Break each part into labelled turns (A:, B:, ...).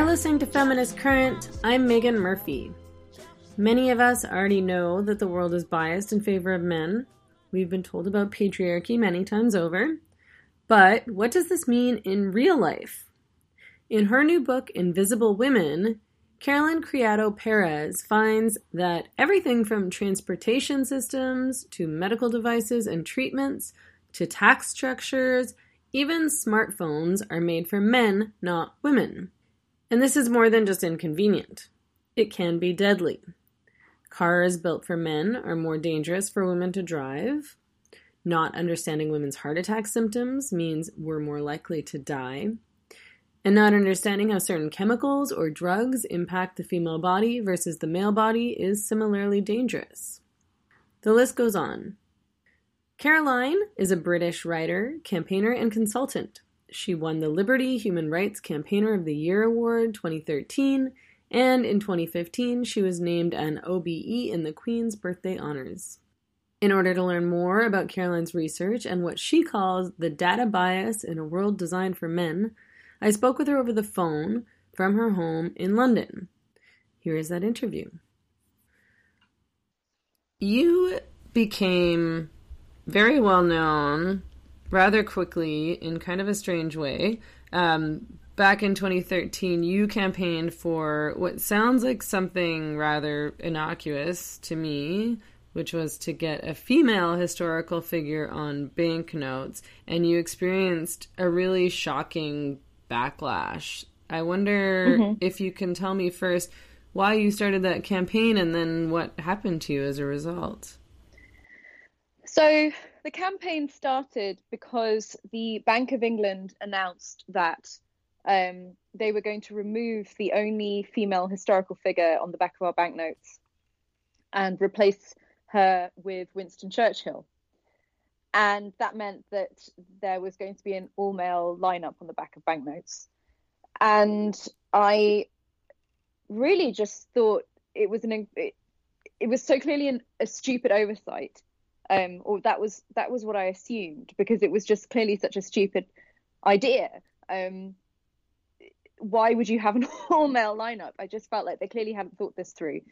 A: are listening to Feminist Current. I'm Meghan Murphy. Many of us already know that the world is biased in favor of men. We've been told about patriarchy many times over. But what does this mean in real life? In her new book, Invisible Women, Caroline Criado Perez finds that everything from transportation systems to medical devices and treatments to tax structures, even smartphones are made for men, not women. And this is more than just inconvenient. It can be deadly. Cars built for men are more dangerous for women to drive. Not understanding women's heart attack symptoms means we're more likely to die. And not understanding how certain chemicals or drugs impact the female body versus the male body is similarly dangerous. The list goes on. Caroline is a British writer, campaigner, and consultant. She won the Liberty Human Rights Campaigner of the Year Award 2013 and in 2015 she was named an OBE in the Queen's Birthday Honors. In order to learn more about Caroline's research and what she calls the data bias in a world designed for men, I spoke with her over the phone from her home in London. Here is that interview. You became very well known rather quickly in kind of a strange way. Um, back in 2013, you campaigned for what sounds like something rather innocuous to me, which was to get a female historical figure on banknotes, and you experienced a really shocking backlash. I wonder mm-hmm. if you can tell me first why you started that campaign and then what happened to you as a result.
B: So, the campaign started because the Bank of England announced that um, they were going to remove the only female historical figure on the back of our banknotes and replace her with Winston Churchill. And that meant that there was going to be an all male lineup on the back of banknotes. And I really just thought it was an it, it was so clearly an, a stupid oversight um, or that was that was what I assumed because it was just clearly such a stupid idea. Um, why would you have an all male lineup? I just felt like they clearly hadn't thought this through.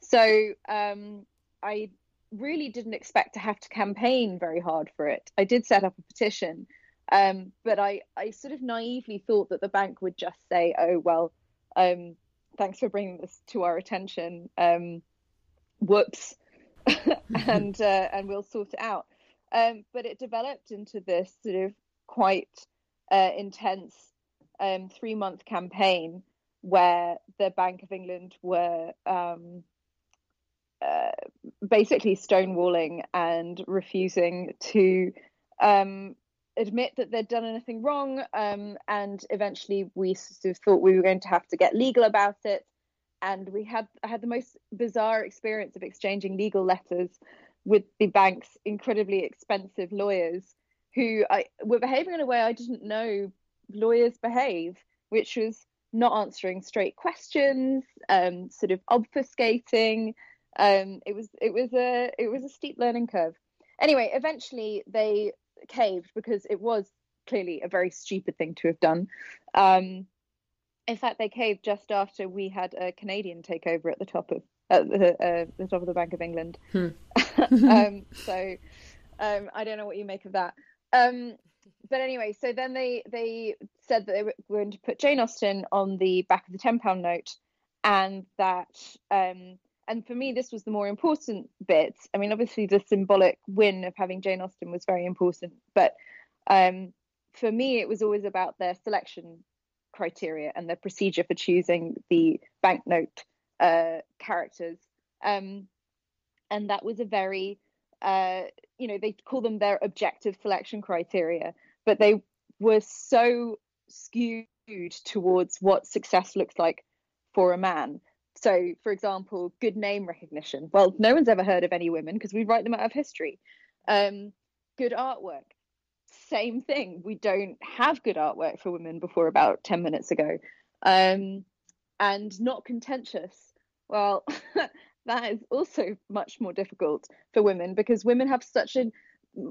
B: So um, I really didn't expect to have to campaign very hard for it. I did set up a petition, um, but I, I sort of naively thought that the bank would just say, oh, well, um, thanks for bringing this to our attention. Um, whoops. and, uh, and we'll sort it out. Um, but it developed into this sort of quite uh, intense um, three month campaign where the Bank of England were um, basically stonewalling and refusing to um, admit that they'd done anything wrong. Um, and eventually, we sort of thought we were going to have to get legal about it. And we had I had the most bizarre experience of exchanging legal letters with the bank's incredibly expensive lawyers, who I, were behaving in a way I didn't know lawyers behave, which was not answering straight questions, um, sort of obfuscating. Um, it was it was a it was a steep learning curve. Anyway, eventually they caved because it was clearly a very stupid thing to have done. Um, in fact, they caved just after we had a Canadian takeover at the top of at the, uh, the top of the Bank of England. Hmm. um, so um, I don't know what you make of that. Um, but anyway, so then they they said that they were going to put Jane Austen on the back of the ten pound note, and that um, and for me this was the more important bit. I mean, obviously the symbolic win of having Jane Austen was very important, but um, for me it was always about their selection criteria and their procedure for choosing the banknote uh, characters, um, and that was a very uh, you know they call them their objective selection criteria but they were so skewed towards what success looks like for a man. So, for example, good name recognition. Well, no one's ever heard of any women because we write them out of history. Um, good artwork. Same thing. We don't have good artwork for women before about 10 minutes ago. Um, and not contentious. Well, that is also much more difficult for women because women have such a,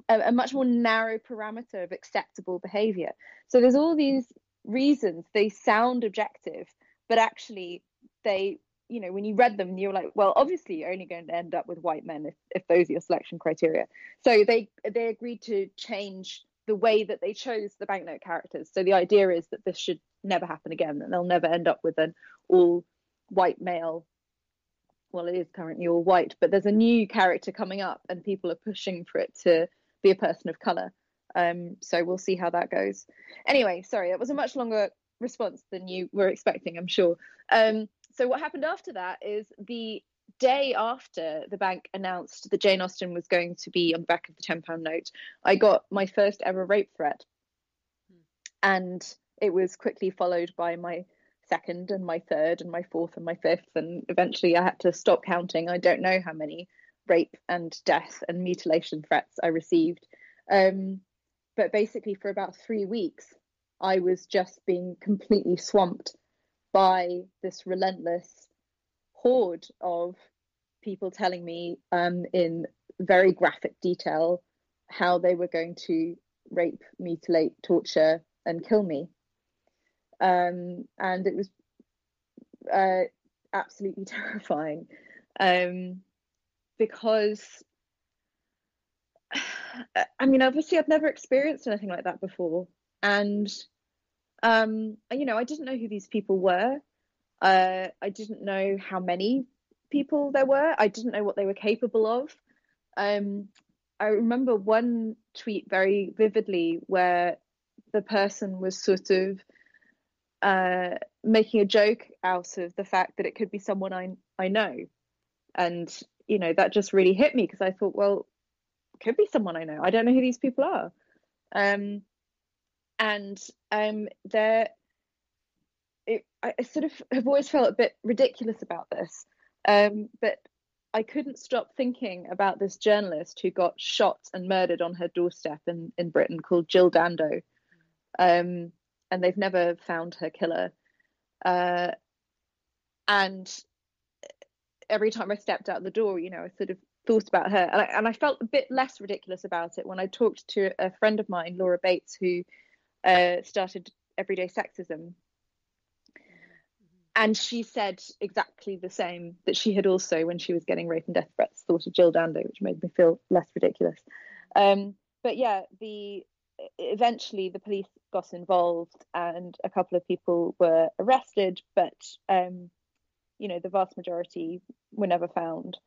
B: a, much more narrow parameter of acceptable behavior. So there's all these reasons they sound objective, but actually they you know when you read them you're like well obviously you're only going to end up with white men if, if those are your selection criteria. So they they agreed to change the way that they chose the banknote characters. So the idea is that this should never happen again and they'll never end up with an all white male. Well it is currently all white but there's a new character coming up and people are pushing for it to be a person of color. Um so we'll see how that goes. Anyway sorry it was a much longer response than you were expecting i'm sure. Um so what happened after that is the day after the bank announced that Jane Austen was going to be on the back of the ten pound note, I got my first ever rape threat, and it was quickly followed by my second and my third and my fourth and my fifth, and eventually I had to stop counting. I don't know how many rape and death and mutilation threats I received, um, but basically for about three weeks, I was just being completely swamped by this relentless horde of people telling me um, in very graphic detail how they were going to rape, mutilate, torture, and kill me. Um, and it was uh, absolutely terrifying um, because, I mean, obviously, I've never experienced anything like that before. And um, you know, I didn't know who these people were. Uh, I didn't know how many people there were. I didn't know what they were capable of. Um, I remember one tweet very vividly where the person was sort of uh, making a joke out of the fact that it could be someone I I know, and you know that just really hit me because I thought, well, could be someone I know. I don't know who these people are. Um, and um, there, it, I, sort of have always felt a bit ridiculous about this, um, but I couldn't stop thinking about this journalist who got shot and murdered on her doorstep in, in Britain called Jill Dando. Um, and they've never found her killer. Uh, and every time I stepped out the door, you know, I sort of thought about her. And I, and I felt a bit less ridiculous about it when I talked to a friend of mine, Laura Bates, who uh, started Everyday Sexism. And she said exactly the same that she had also, when she was getting rape and death threats, thought of Jill Dando, which made me feel less ridiculous. Um, but yeah, the eventually the police got involved and a couple of people were arrested, but um, you know the vast majority were never found.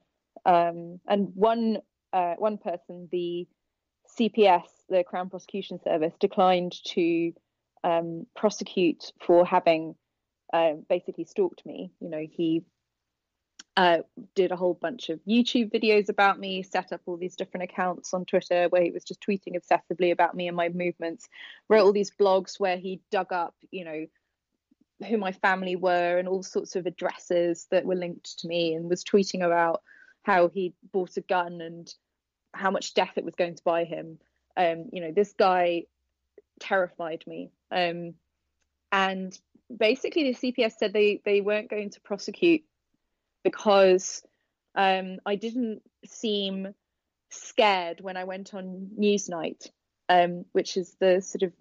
B: Um, and one uh, one person, the CPS, the Crown Prosecution Service, declined to um, prosecute for having uh, basically stalked me. You know, he uh, did a whole bunch of YouTube videos about me, set up all these different accounts on Twitter where he was just tweeting obsessively about me and my movements, wrote all these blogs where he dug up, you know, who my family were and all sorts of addresses that were linked to me and was tweeting about how he bought a gun and how much death it was going to buy him. Um, you know, this guy terrified me. Um, and basically, the CPS said they they weren't going to prosecute because um, I didn't seem scared when I went on Newsnight, um, which is the sort of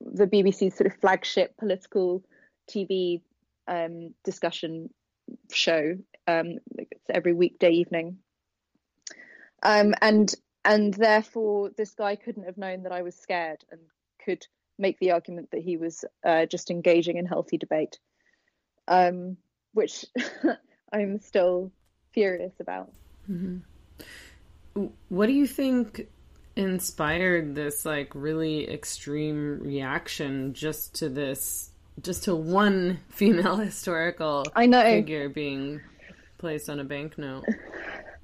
B: the BBC's sort of flagship political TV um, discussion show. Um, it's every weekday evening, um, and and therefore this guy couldn't have known that I was scared and could make the argument that he was uh, just engaging in healthy debate, um, which I'm still furious about.
A: Mm-hmm. What do you think inspired this like really extreme reaction just to this just to one female historical
B: I know
A: figure being placed on a banknote?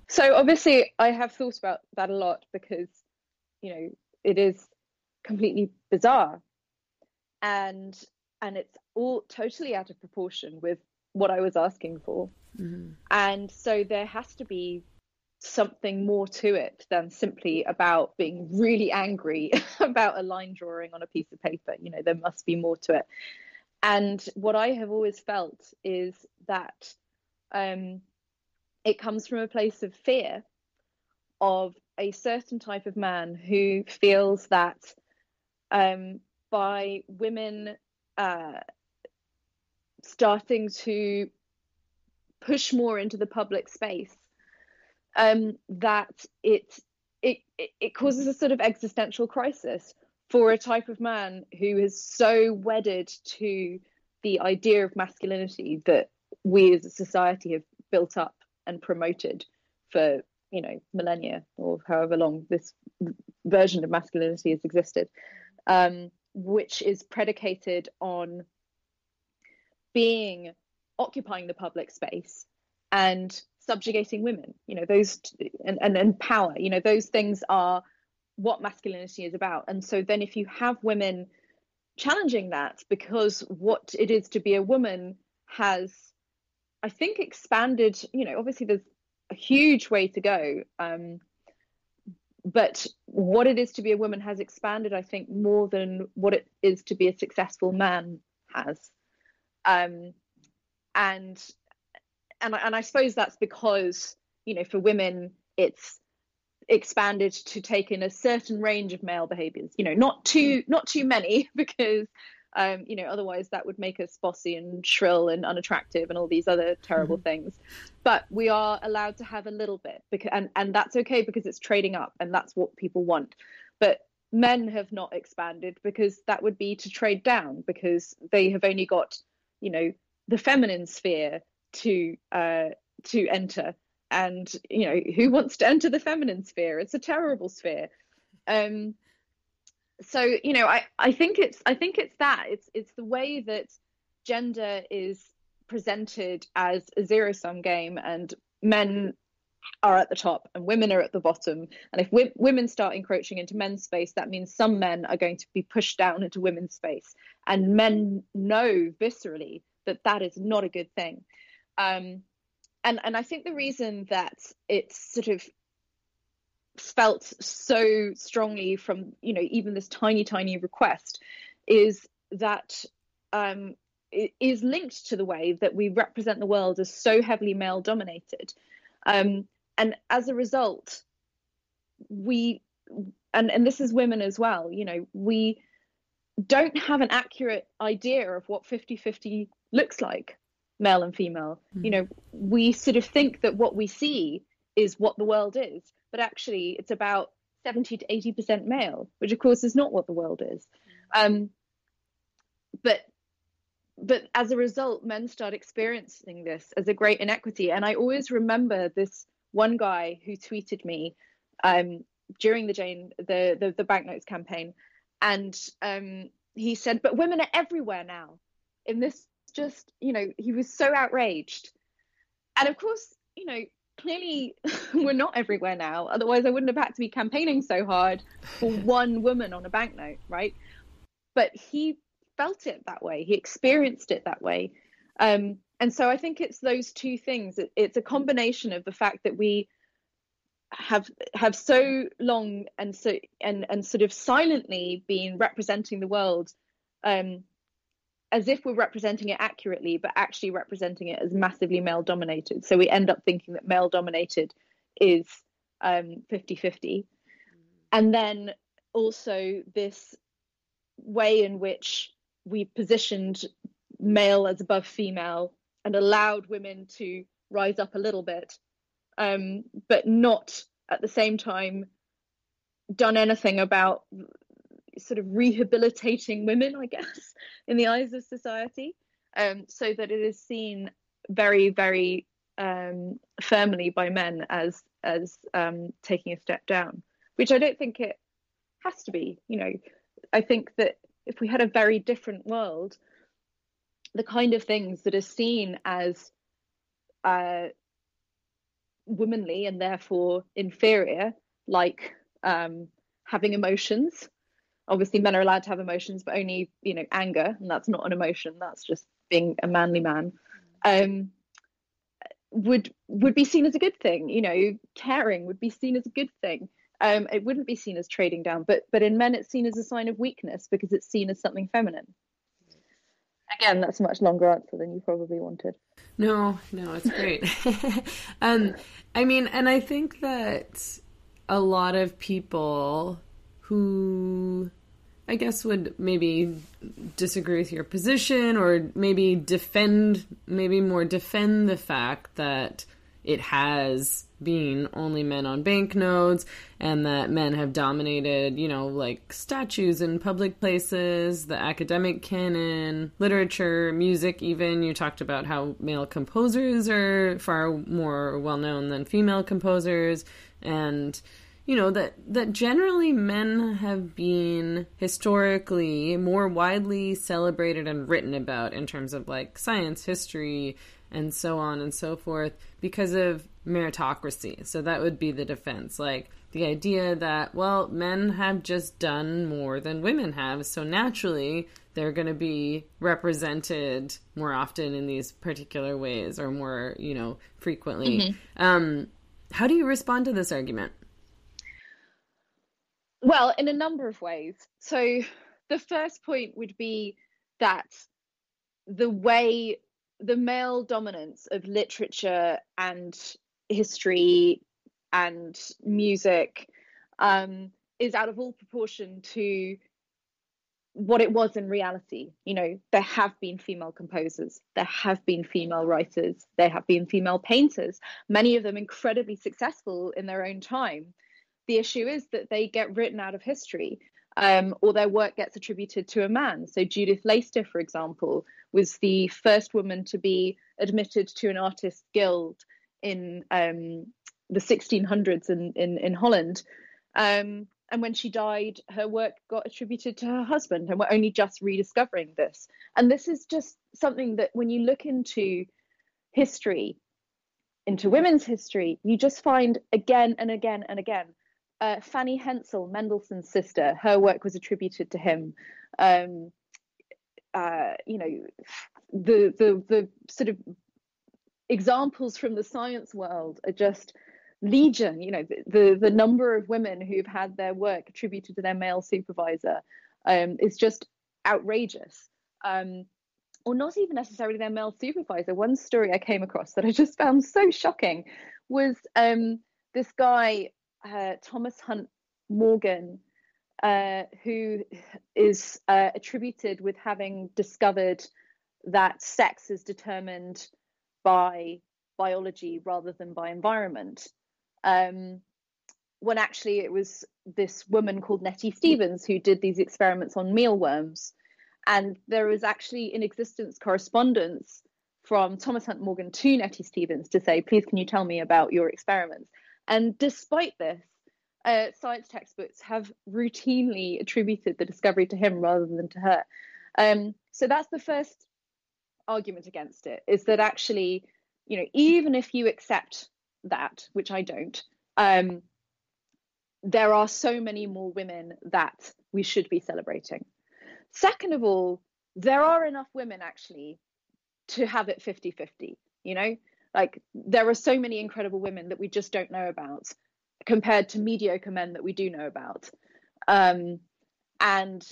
B: So obviously, I have thought about that a lot because, you know, it is completely bizarre, and and it's all totally out of proportion with what I was asking for,
A: mm-hmm.
B: and so there has to be something more to it than simply about being really angry about a line drawing on a piece of paper. You know, there must be more to it, And what I have always felt is that um, it comes from a place of fear of a certain type of man who feels that um, by women uh, starting to push more into the public space, um, that it, it it causes a sort of existential crisis for a type of man who is so wedded to the idea of masculinity that we as a society have built up and promoted for you know millennia or however long this version of masculinity has existed um, which is predicated on being occupying the public space and subjugating women. You know those and, and and power. You know those things are what masculinity is about. And so then if you have women challenging that because what it is to be a woman has i think expanded you know obviously there's a huge way to go um, but what it is to be a woman has expanded i think more than what it is to be a successful man has. Um, and and and I suppose that's because you know for women it's expanded to take in a certain range of male behaviors you know not too not too many because um, you know otherwise that would make us bossy and shrill and unattractive and all these other terrible mm-hmm. things. But we are allowed to have a little bit because and and that's okay because it's trading up and that's what people want. But men have not expanded because that would be to trade down because they have only got you know the feminine sphere to uh, to enter. And you know who wants to enter the feminine sphere? It's a terrible sphere. Um so you know i i think it's i think it's that. It's it's the way that gender is presented as a zero sum game and men are at the top and women are at the bottom. And if women start encroaching into men's space that means some men are going to be pushed down into women's space. And men know viscerally that that is not a good thing. Um, and and I think the reason that it's sort of felt so strongly from you know even this tiny tiny request is that um, it is linked to the way that we represent the world as so heavily male dominated um, and as a result we and and this is women as well you know we don't have an accurate idea of what 50-50 looks like male and female. Mm. You know, we sort of think that what we see is what the world is, but actually it's about 70 to 80% male, which of course is not what the world is. Um, but but as a result, men start experiencing this as a great inequity. And I always remember this one guy who tweeted me um, during the Jane the, the the banknotes campaign, and um, he said, "But women are everywhere now in this just, you know, he was so outraged. And of course, you know, clearly we're not everywhere now. Otherwise, I wouldn't have had to be campaigning so hard for one woman on a banknote, right? But he felt it that way. He experienced it that way. Um, and so I think it's those two things. It, it's a combination of the fact that we have have so long and so and and sort of silently been representing the world um, as if we're representing it accurately, but actually representing it as massively male dominated. So we end up thinking that male dominated is um, 50 50. And then also this way in which we positioned male as above female and allowed women to rise up a little bit, um, but not at the same time done anything about sort of rehabilitating women, I guess, in the eyes of society, um, so that it is seen very, very um, firmly by men as as um, taking a step down, which I don't think it has to be. You know, I think that if we had a very different world, the kind of things that are seen as uh, womanly and therefore inferior, like um, having emotions obviously men are allowed to have emotions but only you know anger and that's not an emotion that's just being a manly man um, would would be seen as a good thing you know caring would be seen as a good thing um, it wouldn't be seen as trading down but but in men it's seen as a sign of weakness because it's seen as something feminine Again, that's a much longer answer than you probably wanted.
A: No, no, it's great. um, I mean, and I think that a lot of people who I guess would maybe disagree with your position or maybe defend, maybe more defend the fact that it has been only men on banknotes and that men have dominated, you know, like statues in public places, the academic canon, literature, music, even. You talked about how male composers are far more well known than female composers. And you know that that generally men have been historically more widely celebrated and written about in terms of like science history and so on and so forth because of meritocracy. So that would be the defense. Like the idea that well men have just done more than women have so naturally they're going to be represented more often in these particular ways or more you know frequently. Mm-hmm. um, how do you respond to this argument
B: well, in a number of ways. So the first point would be that the way the male dominance of literature and history and music um, is out of all proportion to what it was in reality. You know, there have been female composers, there have been female writers, there have been female painters, many of them incredibly successful in their own time. The issue is that they get written out of history um, or their work gets attributed to a man. So Judith Leyster, for example, was the first woman to be admitted to an artist guild in um, the 1600s in, in, in Holland. Um, and when she died, her work got attributed to her husband, and we're only just rediscovering this. And this is just something that when you look into history, into women's history, you just find again and again and again uh, Fanny Hensel, Mendelssohn's sister, her work was attributed to him. Um, uh, you know, the the the sort of examples from the science world are just legion. You know, the the, the number of women who've had their work attributed to their male supervisor um, is just outrageous. Um, or not even necessarily their male supervisor. One story I came across that I just found so shocking was um, this guy Thomas Hunt Morgan, uh, who is uh, attributed with having discovered that sex is determined by biology rather than by environment. Um, when actually it was this woman called Nettie Stevens who did these experiments on mealworms. And there is actually in existence correspondence from Thomas Hunt Morgan to Nettie Stevens to say, please, can you tell me about your experiments? And despite this, uh, science textbooks have routinely attributed the discovery to him rather than to her. Um, so that's the first argument against it is that actually, you know, even if you accept that, which I don't, um, there are so many more women that we should be celebrating. Second of all, there are enough women actually to have it 50 50, you know? Like there are so many incredible women that we just don't know about compared to mediocre men that we do know about. Um, and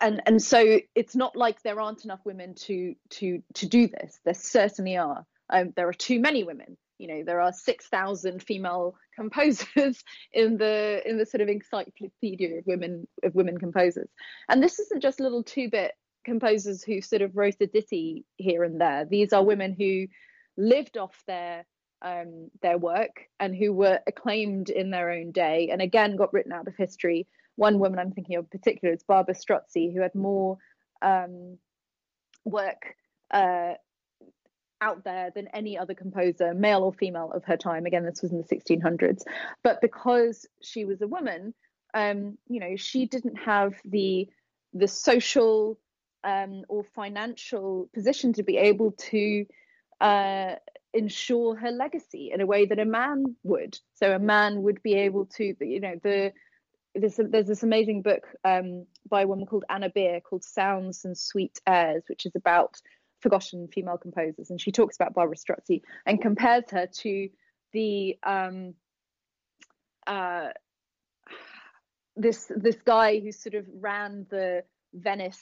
B: and and so it's not like there aren't enough women to to to do this. There certainly are. Um, there are too many women. You know, there are six thousand female composers in the in the sort of encyclopedia of women of women composers. And this isn't just a little two bit composers who sort of wrote a ditty here and there. These are women who lived off their um, their work and who were acclaimed in their own day and again got written out of history. One woman I'm thinking of in particular is Barbara Strozzi, who had more um, work uh, out there than any other composer, male or female, of her time. Again, this was in the 1600s. But because she was a woman, um, you know, she didn't have the the social um, or financial position to be able to uh, ensure her legacy in a way that a man would. So a man would be able to, you know, the there's, there's this amazing book um, by a woman called Anna Beer called Sounds and Sweet Airs, which is about forgotten female composers, and she talks about Barbara Strozzi and compares her to the um, uh, this this guy who sort of ran the Venice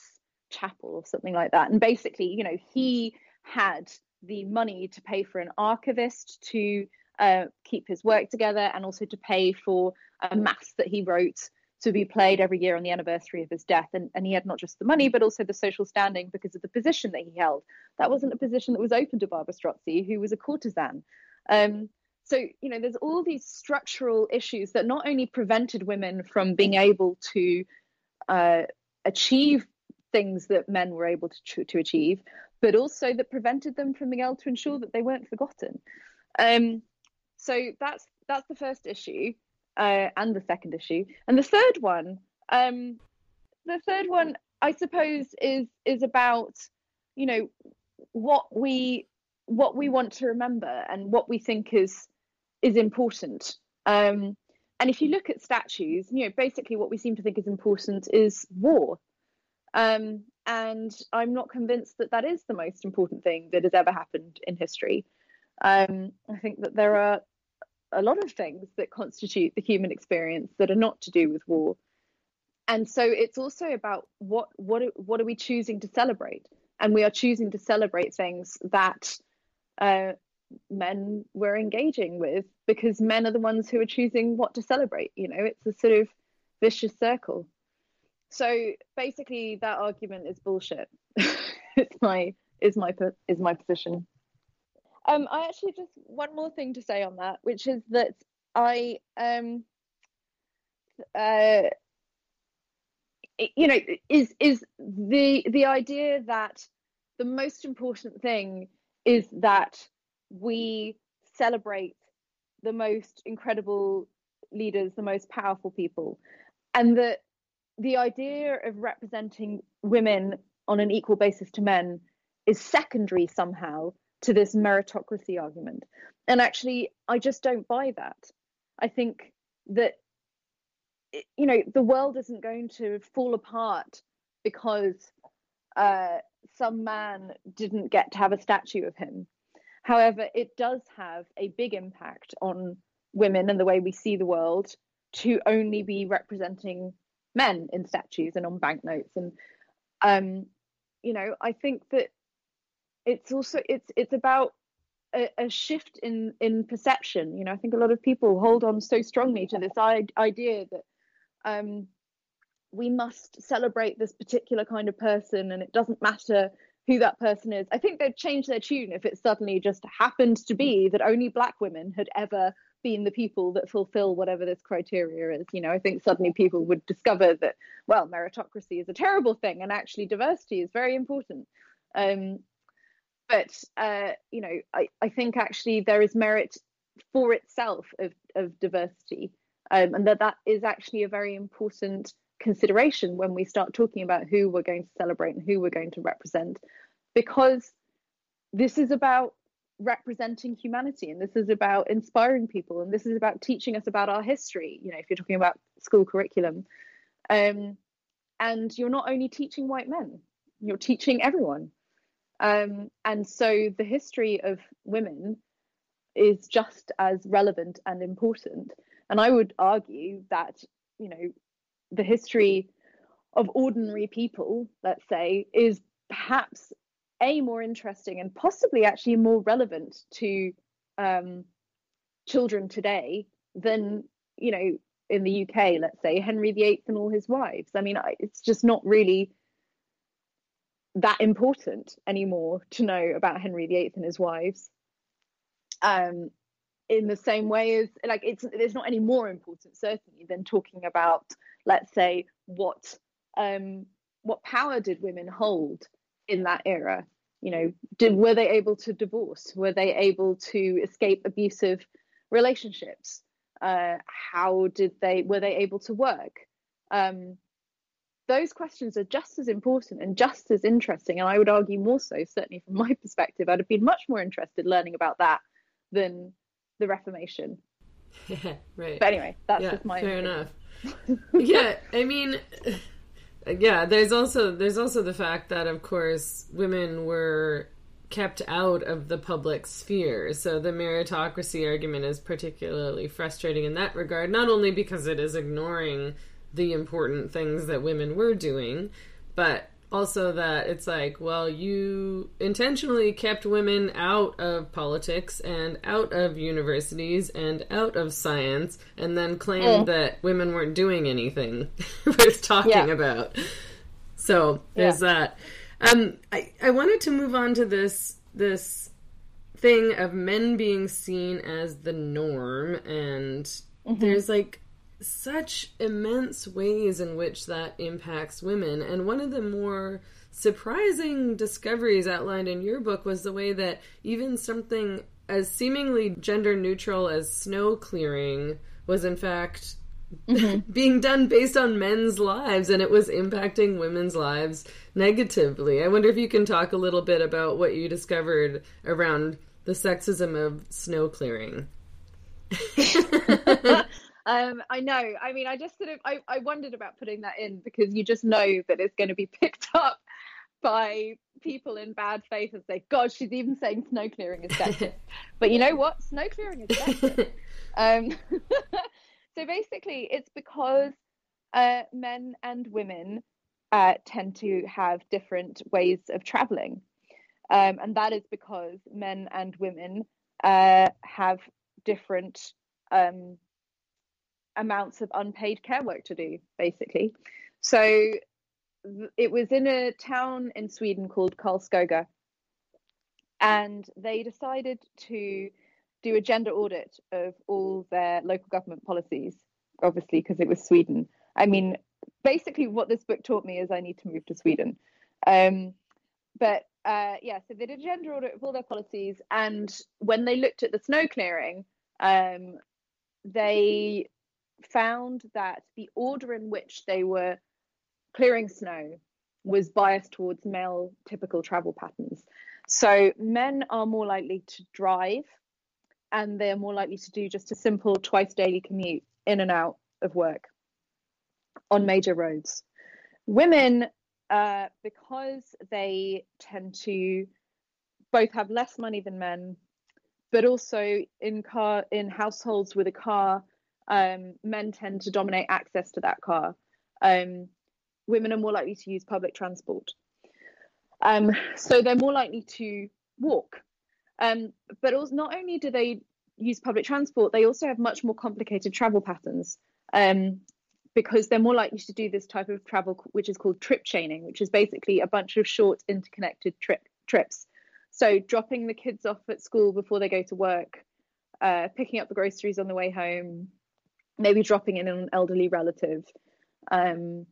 B: chapel or something like that. And basically, you know, he had the money to pay for an archivist to uh, keep his work together and also to pay for a mass that he wrote to be played every year on the anniversary of his death. And, and he had not just the money, but also the social standing because of the position that he held. That wasn't a position that was open to Barbara Strozzi, who was a courtesan. Um, so, you know, there's all these structural issues that not only prevented women from being able to uh, achieve things that men were able to, to achieve, but also that prevented them from being able to ensure that they weren't forgotten. Um, so that's that's the first issue uh, and the second issue, and the third one, um, the third one, I suppose, is is about you know what we what we want to remember and what we think is is important. Um, and if you look at statues, you know, basically what we seem to think is important is war. Um, and I'm not convinced that that is the most important thing that has ever happened in history. Um, I think that there are a lot of things that constitute the human experience that are not to do with war. And so it's also about what what what are we choosing to celebrate? And we are choosing to celebrate things that uh, men were engaging with because men are the ones who are choosing what to celebrate. You know, it's a sort of vicious circle. So basically, that argument is bullshit. it's my is my is my position. Um, I actually just one more thing to say on that, which is that I um uh you know is is the the idea that the most important thing is that we celebrate the most incredible leaders, the most powerful people, and that the idea of representing women on an equal basis to men is secondary somehow to this meritocracy argument. And actually, I just don't buy that. I think that, you know, the world isn't going to fall apart because uh, some man didn't get to have a statue of him. However, it does have a big impact on women and the way we see the world to only be representing men in statues and on banknotes. And um you know i think that it's also it's it's about a, a, shift in in perception. You know i think a lot of people hold on so strongly to this idea that um we must celebrate this particular kind of person and it doesn't matter who that person is. I think they'd change their tune if it suddenly just happened to be that only black women had ever been the people that fulfill whatever this criteria is. You know, I think suddenly people would discover that, well, meritocracy is a terrible thing and actually diversity is very important. Um, but, uh, you know, I, I think actually there is merit for itself of, of diversity um, and that that is actually a very important consideration when we start talking about who we're going to celebrate and who we're going to represent because this is about representing humanity and this is about inspiring people and this is about teaching us about our history you know if you're talking about school curriculum. Um, and you're not only teaching white men you're teaching everyone. Um, and so the history of women is just as relevant and important. And i would argue that you know the history of ordinary people let's say is perhaps a more interesting and possibly actually more relevant to um, children today than you know in the UK, let's say Henry VIII and all his wives. I mean, it's just not really that important anymore to know about Henry VIII and his wives. Um, in the same way as like it's it's not any more important certainly than talking about let's say what um, what power did women hold in that era you know did were they able to divorce? Were they able to escape abusive relationships? Uh, how did they were they able to work? Um, those questions are just as important and just as interesting and i would argue more so certainly from my perspective. I'd have been much more interested learning about that than the reformation.
A: Yeah, right.
B: But anyway that's
A: yeah,
B: just my
A: fair opinion. enough. Yeah i mean yeah, there's also there's also the fact that of course women were kept out of the public sphere. So the meritocracy argument is particularly frustrating in that regard, not only because it is ignoring the important things that women were doing, but also that it's like, well, you intentionally kept women out of politics and out of universities and out of science, and then claimed
B: Mm.
A: that women weren't doing anything worth talking
B: Yeah.
A: about. So there's that. Um, I I wanted to move on to this this thing of men being seen as the norm, and there's like such immense ways in which that impacts women. And one of the more surprising discoveries outlined in your book was the way that even something as seemingly gender neutral as snow clearing was in fact mm-hmm. being done based on men's lives and it was impacting women's lives negatively. I wonder if you can talk a little bit about what you discovered around the sexism of snow clearing.
B: Um, I know. I mean, I just sort of I, I wondered about putting that in because you just know that it's going to be picked up by people in bad faith and say, "God, she's even saying snow clearing is sexist." but you know what? Snow clearing is sexist. um, so basically, it's because uh, men and women uh, tend to have different ways of traveling, um, and that is because men and women uh, have different um, amounts of unpaid care work to do, basically. So it was in a town in Sweden called Karlskoga, and they decided to do a gender audit of all their local government policies, obviously, because it was Sweden. I mean, basically, what this book taught me is I need to move to Sweden. Um, but uh, yeah, so they did a gender audit of all their policies, and when they looked at the snow clearing, um, they found that the order in which they were clearing snow was biased towards male typical travel patterns. So men are more likely to drive and they're more likely to do just a simple twice daily commute in and out of work on major roads. Women, uh, because they tend to both have less money than men, but also in car in households with a car, um, men tend to dominate access to that car. Um, women are more likely to use public transport. Um, so they're more likely to walk. Um, but also, not only do they use public transport, they also have much more complicated travel patterns um, because they're more likely to do this type of travel, which is called trip chaining, which is basically a bunch of short interconnected trip trips. So dropping the kids off at school before they go to work, uh, picking up the groceries on the way home, maybe dropping in on an elderly relative. Um,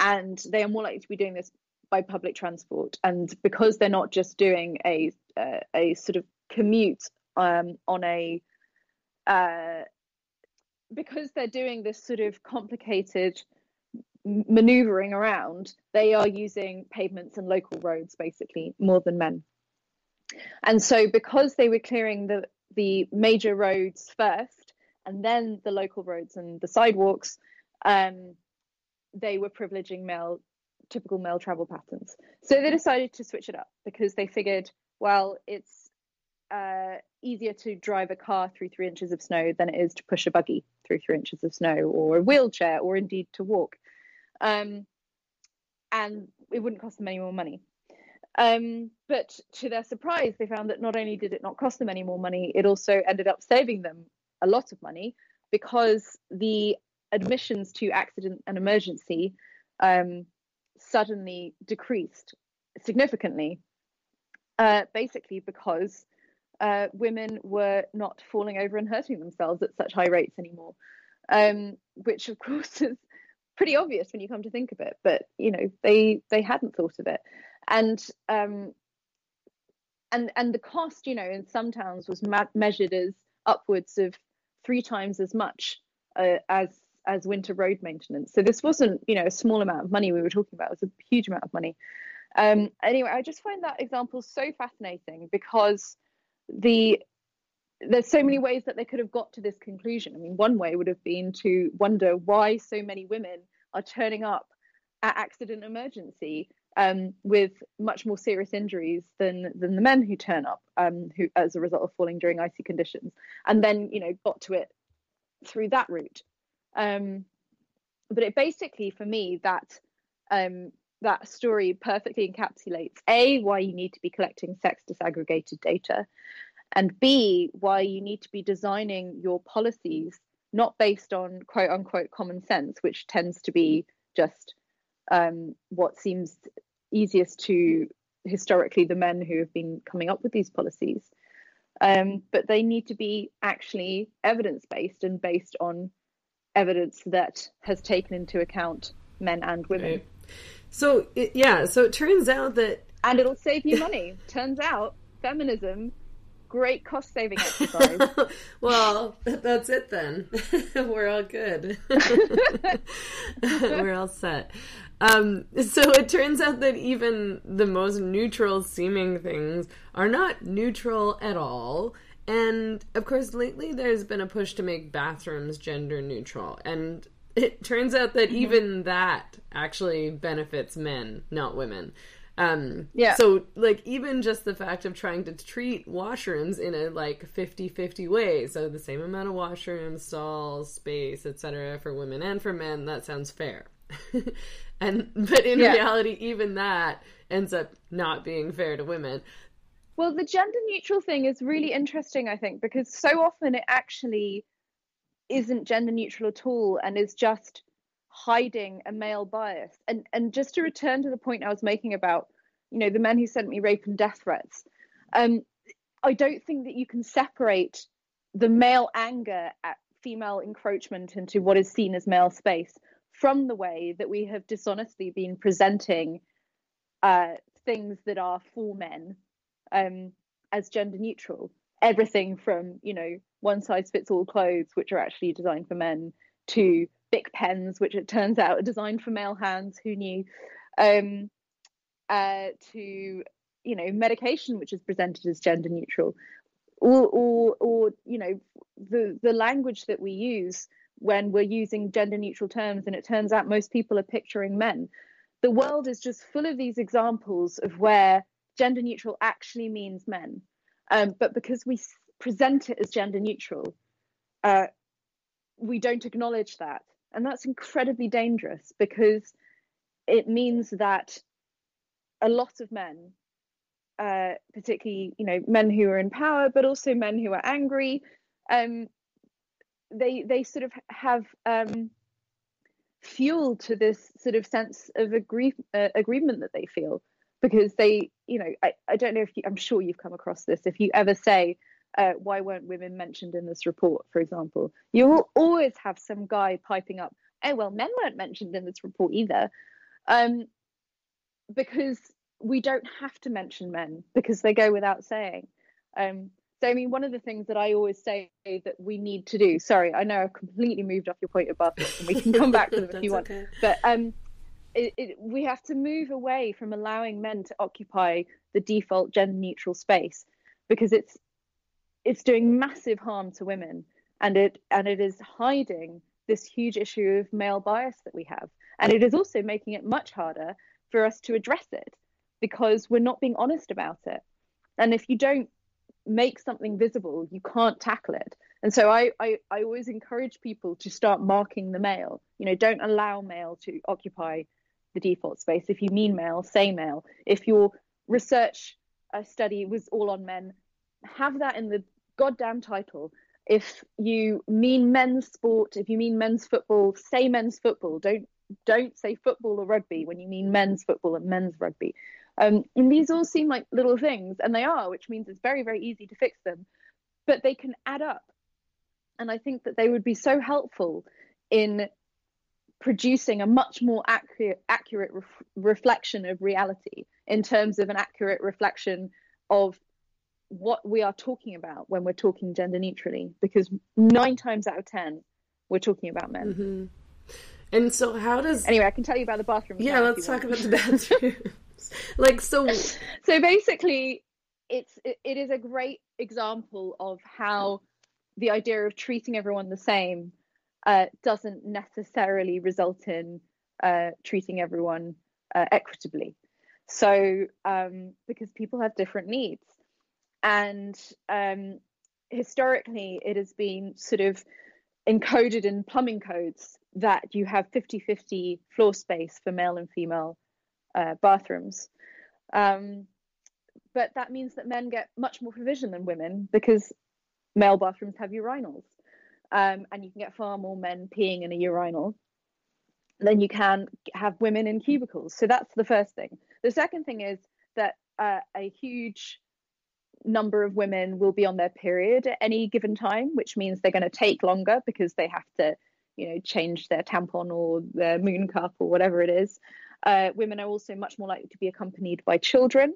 B: and they are more likely to be doing this by public transport. And because they're not just doing a uh, a sort of commute um, on a uh, because they're doing this sort of complicated maneuvering around, they are using pavements and local roads basically more than men. And so because they were clearing the the major roads first and then the local roads and the sidewalks, um, they were privileging male typical male travel patterns. So they decided to switch it up because they figured, well, it's uh, easier to drive a car through three inches of snow than it is to push a buggy through three inches of snow or a wheelchair or indeed to walk. Um, and it wouldn't cost them any more money. Um, but to their surprise, they found that not only did it not cost them any more money, it also ended up saving them a lot of money because the admissions to accident and emergency um, suddenly decreased significantly, uh, basically because uh, women were not falling over and hurting themselves at such high rates anymore, um, which of course is pretty obvious when you come to think of it. But you know they they hadn't thought of it, and um, and and the cost, you know, in some towns was ma- measured as upwards of three times as much uh, as as winter road maintenance. So this wasn't, you know, a small amount of money we were talking about. It was a huge amount of money. Um, anyway, I just find that example so fascinating because the there's so many ways that they could have got to this conclusion. I mean, one way would have been to wonder why so many women are turning up at accident emergency um, with much more serious injuries than than the men who turn up um, who as a result of falling during icy conditions, and then you know got to it through that route. Um, but it basically, for me, that um, that story perfectly encapsulates a why you need to be collecting sex disaggregated data and b why you need to be designing your policies not based on quote unquote common sense which tends to be just um, what seems easiest to historically the men who have been coming up with these policies um, but they need to be actually evidence based and based on evidence that has taken into account men and women
A: Right. So it, yeah, so it turns out that
B: and it'll save you money. Turns out feminism, great cost saving exercise.
A: well, that's it then. We're all good. We're all set. Um, so it turns out that even the most neutral seeming things are not neutral at all. And of course, lately there's been a push to make bathrooms gender neutral. And it turns out that even that actually benefits men, not women. Um,
B: Yeah.
A: So, like, even just the fact of trying to treat washrooms in a like 50 50 way, so the same amount of washrooms, stalls, space, etc., for women and for men, that sounds fair. and, but in
B: Yeah.
A: reality, even that ends up not being fair to women.
B: well, the gender neutral thing is really interesting, I think, because so often it actually isn't gender neutral at all and is just hiding a male bias. And and just to return to the point I was making about, you know, the men who sent me rape and death threats, um, I don't think that you can separate the male anger at female encroachment into what is seen as male space from the way that we have dishonestly been presenting uh, things that are for men um, as gender neutral. Everything from, you know, one size fits all clothes, which are actually designed for men, to Bic pens, which it turns out are designed for male hands. Who knew? Um, uh, to you know, medication, which is presented as gender neutral, or or or you know, the the language that we use when we're using gender neutral terms, and it turns out most people are picturing men. The world is just full of these examples of where gender neutral actually means men. Um, but because we present it as gender neutral, uh, we don't acknowledge that. And that's incredibly dangerous because it means that a lot of men, uh, particularly you know men who are in power, but also men who are angry, um, they they sort of have um, fuel to this sort of sense of agree, uh, agreement that they feel. Because they you know I, I don't know if you i'm sure you've come across this. If you ever say uh, why weren't women mentioned in this report? for example you will always have some guy piping up oh well men weren't mentioned in this report either. Um, because we don't have to mention men because they go without saying. Um, so i mean one of the things that i always say that we need to do sorry i know i've completely moved off your point of bathrooms and we can come back to them if you want.
A: okay.
B: but um, it, it, we have to move away from allowing men to occupy the default gender neutral space because it's it's doing massive harm to women and it and it is hiding this huge issue of male bias that we have. And it is also making it much harder for us to address it because we're not being honest about it. And if you don't make something visible you can't tackle it. And so I, I i always encourage people to start marking the male you know don't allow male to occupy the default space. If you mean male say male if your research uh, study was all on men have that in the goddamn title. If you mean men's sport if you mean men's football say men's football. Don't don't say football or rugby when you mean men's football and men's rugby um, and these all seem like little things and they are which means it's very very easy to fix them but they can add up and i think that they would be so helpful in producing a much more accurate accurate ref- reflection of reality in terms of an accurate reflection of what we are talking about when we're talking gender neutrally because nine times out of ten we're talking about men
A: Mhm. And so, how does
B: anyway i can tell you about the bathroom
A: yeah? Let's talk about the bathrooms. like, so
B: so basically it's it, it is a great example of how the idea of treating everyone the same uh, doesn't necessarily result in uh, treating everyone uh, equitably. So um, because people have different needs. And um, historically it has been sort of encoded in plumbing codes that you have 50-50 floor space for male and female uh, bathrooms. Um, but that means that men get much more provision than women because male bathrooms have urinals. Um, and you can get far more men peeing in a urinal than you can have women in cubicles. So that's the first thing. The second thing is that uh, a huge number of women will be on their period at any given time, which means they're going to take longer because they have to, you know, change their tampon or their moon cup or whatever it is. Uh, women are also much more likely to be accompanied by children,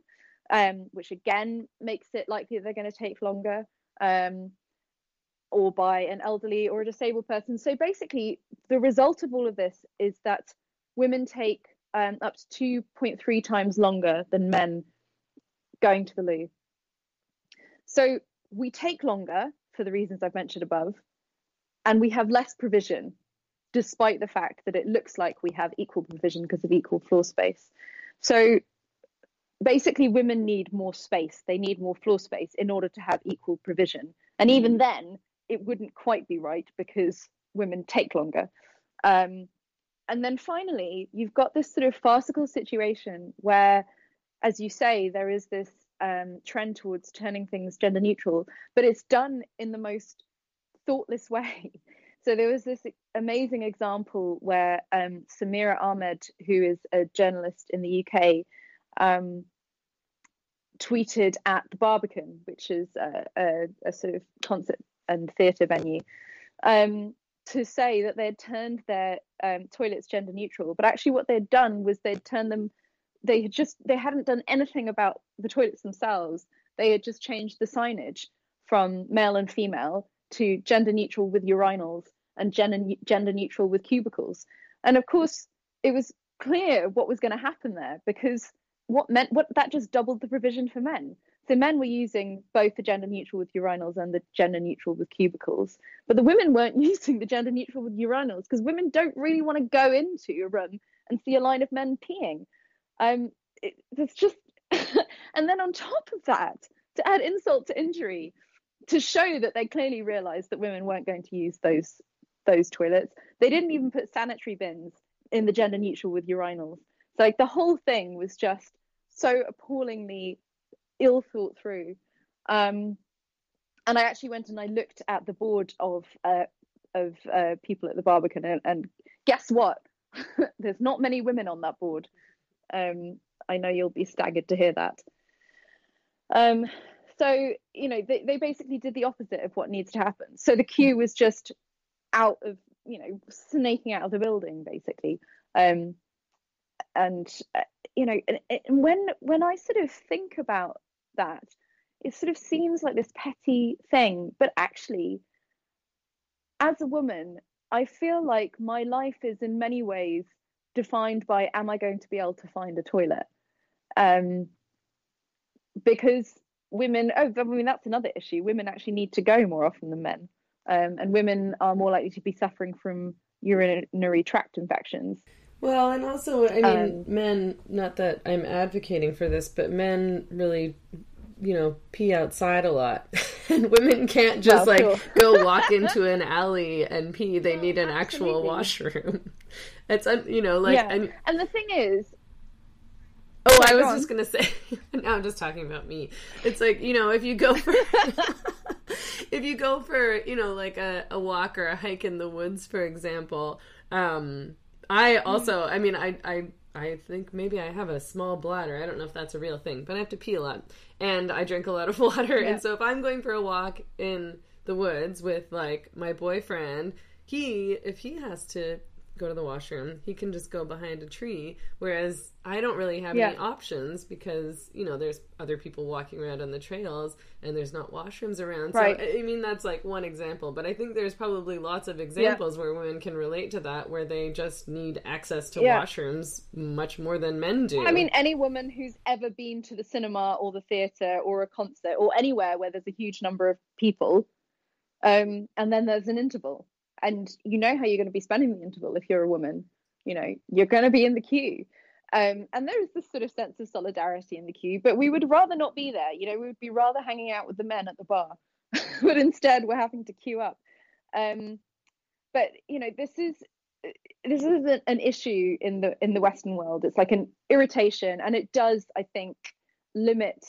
B: um, which again makes it likely they're going to take longer. Um, or by an elderly or a disabled person. So basically, the result of all of this is that women take um, up to 2.3 times longer than men going to the loo. So we take longer for the reasons I've mentioned above, and we have less provision, despite the fact that it looks like we have equal provision because of equal floor space. So basically, women need more space, they need more floor space in order to have equal provision. And even then, it wouldn't quite be right because women take longer. Um, and then finally, you've got this sort of farcical situation where, as you say, there is this um, trend towards turning things gender neutral, but it's done in the most thoughtless way. So there was this amazing example where um, Samira Ahmed, who is a journalist in the UK, um, tweeted at the Barbican, which is a, a, a sort of concert and theatre venue, um, to say that they had turned their um, toilets gender neutral. But actually, what they'd done was they'd turned them. They had just they hadn't done anything about the toilets themselves. They had just changed the signage from male and female to gender neutral with urinals and gender gender neutral with cubicles. And of course, it was clear what was going to happen there because what meant what that just doubled the provision for men. So men were using both the gender neutral with urinals and the gender neutral with cubicles, but the women weren't using the gender neutral with urinals because women don't really want to go into a room and see a line of men peeing. Um, it, it's just, and then on top of that, to add insult to injury, to show that they clearly realised that women weren't going to use those those toilets, they didn't even put sanitary bins in the gender neutral with urinals. So like the whole thing was just so appallingly ill thought through. Um, and I actually went and I looked at the board of uh, of uh, people at the Barbican, and, and guess what? There's not many women on that board. Um, I know you'll be staggered to hear that. Um, so you know they, they basically did the opposite of what needs to happen. So the queue was just out of you know snaking out of the building basically. Um, and uh, you know, and, and when when I sort of think about that, it sort of seems like this petty thing, but actually, as a woman, I feel like my life is in many ways defined by am I going to be able to find a toilet? Um, because women, oh, I mean, that's another issue. Women actually need to go more often than men. Um, and women are more likely to be suffering from urinary tract infections.
A: Well, and also, I mean, um, men, not that I'm advocating for this, but men really, you know, pee outside a lot. and women can't just well, like go walk into an alley and pee. They need an absolutely. actual washroom. It's, you know, like.
B: Yeah. And the thing is,
A: Oh, I was just gonna say. now I'm just talking about me. It's like you know, if you go for if you go for you know like a, a walk or a hike in the woods, for example, um, I also, I mean, I, I, I think maybe I have a small bladder. I don't know if that's a real thing, but I have to pee a lot, and I drink a lot of water. Yeah. And so if I'm going for a walk in the woods with like my boyfriend, he, if he has to go to the washroom, he can just go behind a tree. Whereas I don't really have yeah. any options because, you know, there's other people walking around on the trails and there's not washrooms around. Right. So, I mean, that's like one example. But I think there's probably lots of examples yeah. where women can relate to that, where they just need access to yeah. washrooms much more than men do.
B: I mean, any woman who's ever been to the cinema or the theatre or a concert or anywhere where there's a huge number of people, um, and then there's an interval and you know how you're going to be spending the interval if you're a woman. You know you're going to be in the queue. Um, and there is this sort of sense of solidarity in the queue but we would rather not be there. You know we would be rather hanging out with the men at the bar but instead we're having to queue up. Um, but you know this is this isn't an issue in the in the Western world. It's like an irritation, and it does, I think, limit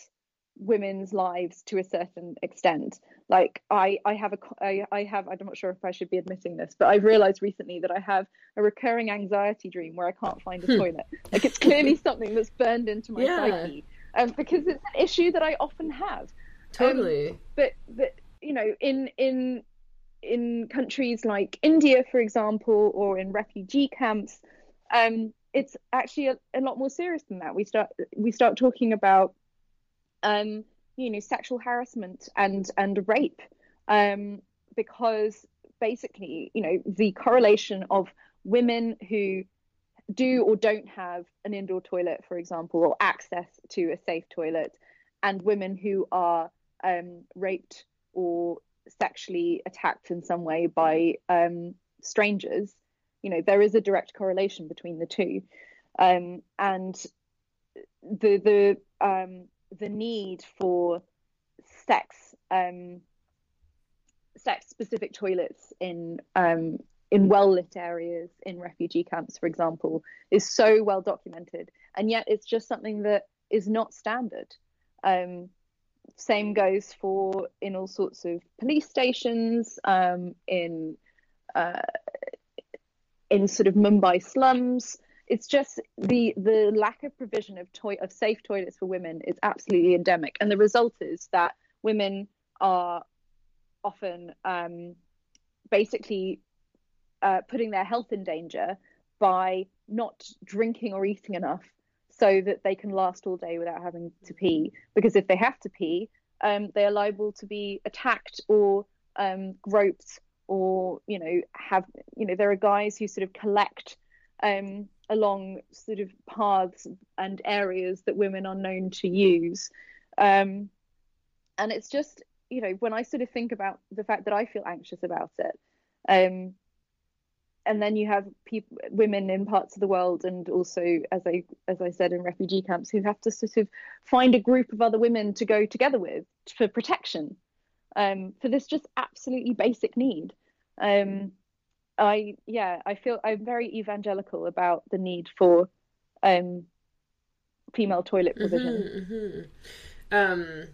B: women's lives to a certain extent. Like i i have a I, I have i'm not sure if i should be admitting this but i've realized recently that i have a recurring anxiety dream where i can't find a hmm. toilet. Like it's clearly something that's burned into my yeah. psyche um, because it's an issue that i often have.
A: Totally.
B: um, but but you know in in in countries like india for example or in refugee camps um it's actually a, a lot more serious than that. We start we start talking about um, you know, sexual harassment and and rape, um, because basically, you know, the correlation of women who do or don't have an indoor toilet, for example, or access to a safe toilet, and women who are um, raped or sexually attacked in some way by um, strangers, you know, there is a direct correlation between the two, um, and the the um, the need for sex um, sex specific toilets in um, in well lit areas in refugee camps, for example, is so well documented, and yet it's just something that is not standard. Um, same goes for in all sorts of police stations, um, in uh, in sort of Mumbai slums it's just the the lack of provision of toy of safe toilets for women is absolutely endemic, and the result is that women are often um, basically uh, putting their health in danger by not drinking or eating enough so that they can last all day without having to pee. Because if they have to pee, um, they are liable to be attacked or um, groped, or you know have you know there are guys who sort of collect um, along sort of paths and areas that women are known to use. Um, and it's just, you know, when I sort of think about the fact that I feel anxious about it, um, and then you have people, women in parts of the world, and also, as I as I said, in refugee camps, who have to sort of find a group of other women to go together with for protection, um, for this just absolutely basic need. Um, I yeah, I feel I'm very evangelical about the need for um, female toilet mm-hmm, provision.
A: Mm-hmm, mm-hmm. Um,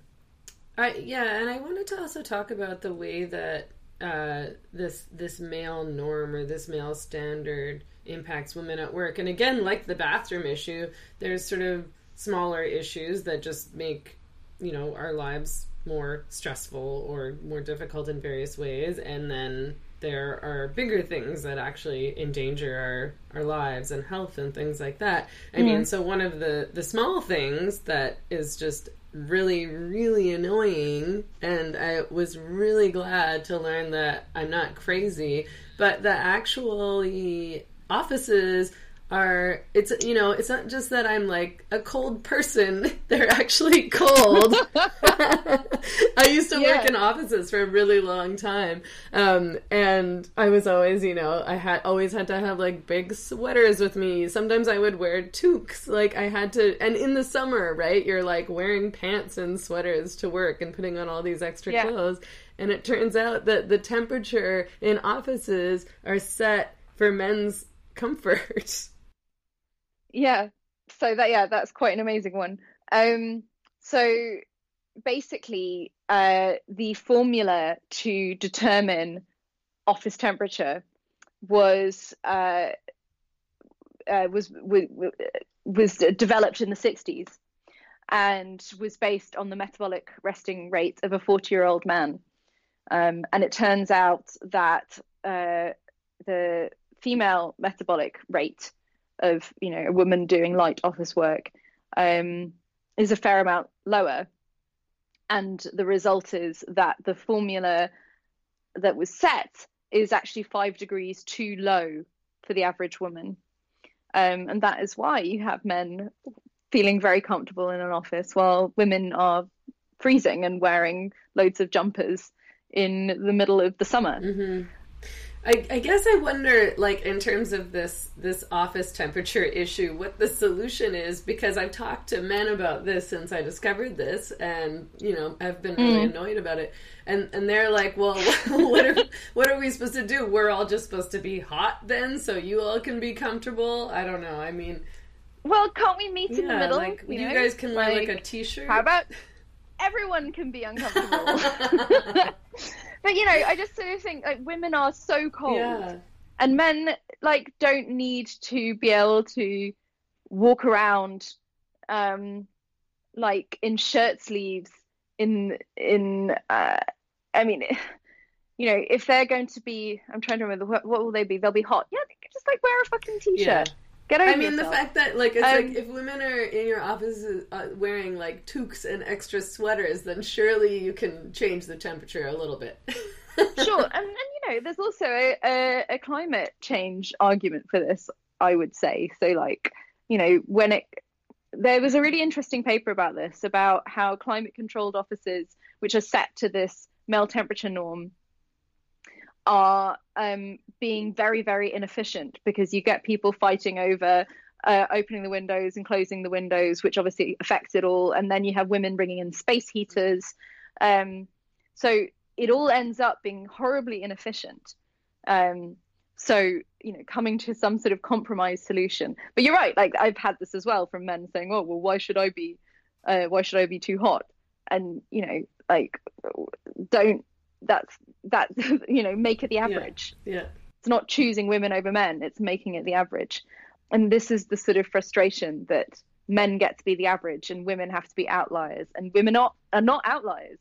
A: I yeah, and I wanted to also talk about the way that uh, this this male norm or this male standard impacts women at work. And again, like the bathroom issue, there's sort of smaller issues that just make you know our lives more stressful or more difficult in various ways, and then there are bigger things that actually endanger our, our lives and health and things like that. I mm. mean, so one of the, the small things that is just really, really annoying, and I was really glad to learn that I'm not crazy, but that actually offices are it's you know it's not just that i'm like a cold person. They're actually cold. I used to yeah. work in offices for a really long time. Um, and i was always you know i had always had to have like big sweaters with me. Sometimes i would wear toques. Like i had to and in the summer right you're like wearing pants and sweaters to work and putting on all these extra yeah. clothes. And it turns out that the temperature in offices are set for men's comfort
B: yeah. So that yeah that's quite an amazing one. Um so basically uh the formula to determine office temperature was uh, uh was was was developed in the 60s and was based on the metabolic resting rate of a 40 year old man. Um, and it turns out that uh, the female metabolic rate of you know a woman doing light office work um, is a fair amount lower. And the result is that the formula that was set is actually five degrees too low for the average woman. Um, and that is why you have men feeling very comfortable in an office while women are freezing and wearing loads of jumpers in the middle of the summer.
A: Mm-hmm. I, I guess I wonder, like, in terms of this this office temperature issue, what the solution is. Because I've talked to men about this since I discovered this, and you know, I've been really
B: Mm.
A: annoyed about it. And and they're like, "Well, what are what are we supposed to do? We're all just supposed to be hot then, so you all can be comfortable." I don't know. I mean,
B: Well, can't we meet in the middle?
A: like you,
B: know?
A: guys can wear like, a t-shirt.
B: How about everyone can be uncomfortable? But you know, I just sort of think like women are so cold,
A: yeah,
B: and men like don't need to be able to walk around, um, like in shirt sleeves. In in, uh, I mean, you know, if they're going to be, I'm trying to remember what, what will they be? They'll be hot. Yeah, they can just like wear a fucking t-shirt.
A: yeah.
B: Get over
A: I mean, the fact that like it's
B: Um,
A: like if women are in your offices uh, wearing like toques and extra sweaters, then surely you can change the temperature a little bit.
B: sure and, and you know there's also a, a, a climate change argument for this i would say so like you know when it there was a really interesting paper about this about how climate controlled offices which are set to this male temperature norm are um, being very very inefficient because you get people fighting over uh, opening the windows and closing the windows which obviously affects it all and then you have women bringing in space heaters um, so it all ends up being horribly inefficient. Um, so you know, coming to some sort of compromise solution. But you're right. Like I've had this as well from men saying, "Oh, well, why should I be? Uh, why should I be too hot?" And you know, like, don't. That's that. You know, make it the average.
A: yeah,
B: It's not choosing women over men. It's making it the average. And this is the sort of frustration that men get to be the average and women have to be outliers. And women are, are not outliers.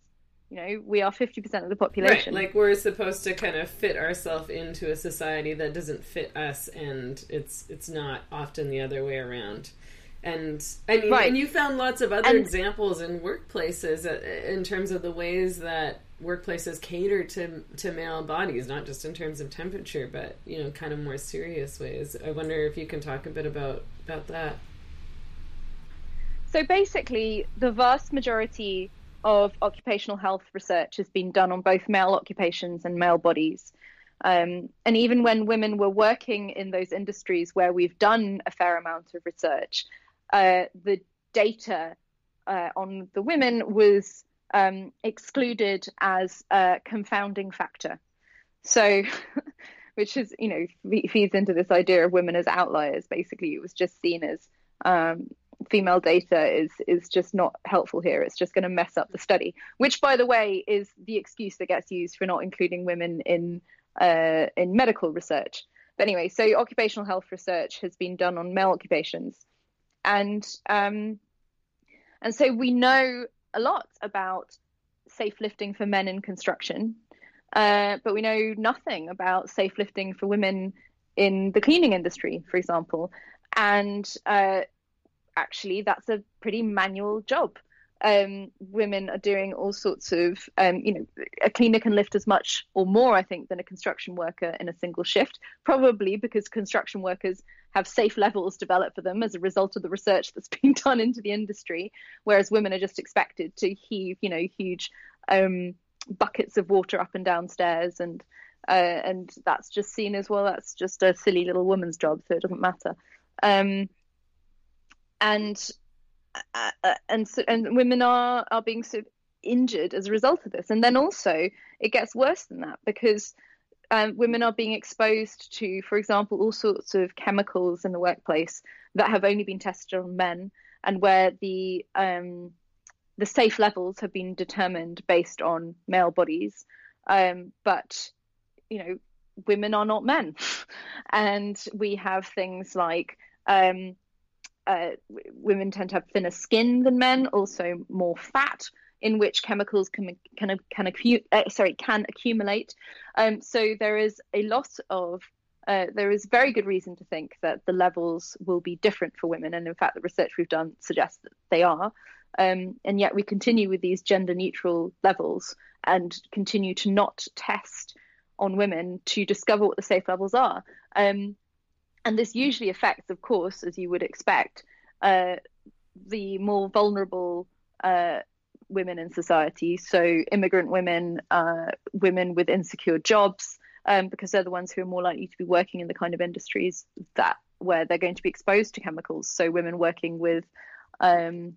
B: You know, we are 50% of the
A: right.
B: population.
A: Like we're supposed to kind of fit ourselves into a society that doesn't fit us, and it's it's not often the other way around. And I mean,
B: Right.
A: and you found lots of other
B: And-
A: examples in workplaces uh, in terms of the ways that workplaces cater to to male bodies, not just in terms of temperature, but you know, kind of more serious ways. I wonder if you can talk a bit about about that.
B: So basically, the vast majority of occupational health research has been done on both male occupations and male bodies. Um, and even when women were working in those industries where we've done a fair amount of research, uh, the data uh, on the women was um, excluded as a confounding factor. So, which is, you know, feeds into this idea of women as outliers. Basically, it was just seen as um, female data is is just not helpful here. It's just going to mess up the study, which, by the way, is the excuse that gets used for not including women in uh, in medical research. But anyway, so occupational health research has been done on male occupations, and um, and so we know a lot about safe lifting for men in construction, uh, but we know nothing about safe lifting for women in the cleaning industry, for example. And uh, actually, that's a pretty manual job. Um, women are doing all sorts of, um, you know, a cleaner can lift as much or more, I think, than a construction worker in a single shift, probably because construction workers have safe levels developed for them as a result of the research that's been done into the industry, whereas women are just expected to heave, you know, huge um, buckets of water up and down stairs and uh, and that's just seen as well that's just a silly little woman's job so it doesn't matter. Um, and and so, and women are are being sort of injured as a result of this. And then also it gets worse than that because um, women are being exposed to for example all sorts of chemicals in the workplace that have only been tested on men and where the um, the safe levels have been determined based on male bodies. Um, but you know women are not men. And we have things like um, uh, women tend to have thinner skin than men also more fat in which chemicals can can can accu- uh, sorry can accumulate um, so there is a lot of uh, there is very good reason to think that the levels will be different for women and in fact the research we've done suggests that they are um, and yet we continue with these gender neutral levels and continue to not test on women to discover what the safe levels are. Um, and this usually affects, of course, as you would expect, uh, the more vulnerable uh, women in society. So, immigrant women, uh, women with insecure jobs, um, because they're the ones who are more likely to be working in the kind of industries that where they're going to be exposed to chemicals. So women working with um,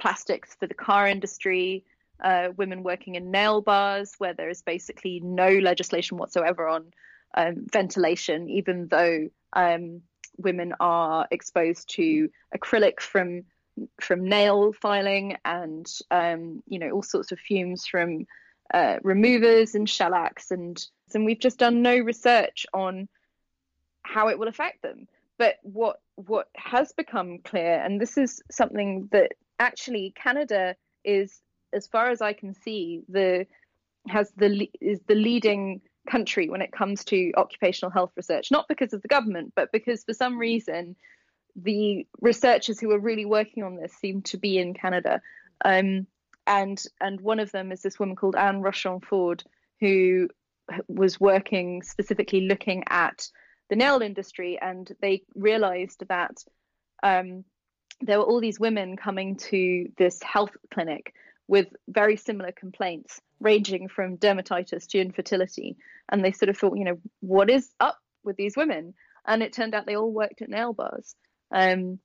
B: plastics for the car industry, uh, women working in nail bars, where there is basically no legislation whatsoever on um, ventilation, even though um, women are exposed to acrylic from from nail filing and um, you know all sorts of fumes from uh, removers and shellacs and and we've just done no research on how it will affect them. But what what has become clear, and this is something that actually Canada is, as far as I can see, the has the is the leading country when it comes to occupational health research. Not because of the government, but because for some reason the researchers who are really working on this seem to be in Canada. Um, and and one of them is this woman called Anne Rochon-Ford, who was working specifically looking at the nail industry, and they realized that um, there were all these women coming to this health clinic with very similar complaints, ranging from dermatitis to infertility. And they sort of thought, you know, what is up with these women? And it turned out they all worked at nail bars. Um,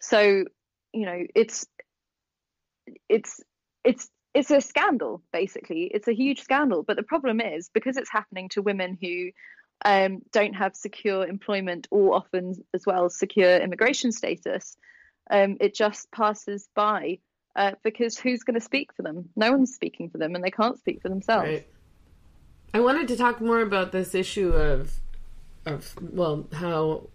B: so, you know, it's it's it's it's a scandal basically it's a huge scandal but the problem is because it's happening to women who um, don't have secure employment or often as well secure immigration status um, it just passes by uh, because who's going to speak for them no one's speaking for them and they can't speak for themselves
A: Right. I wanted to talk more about this issue of of well how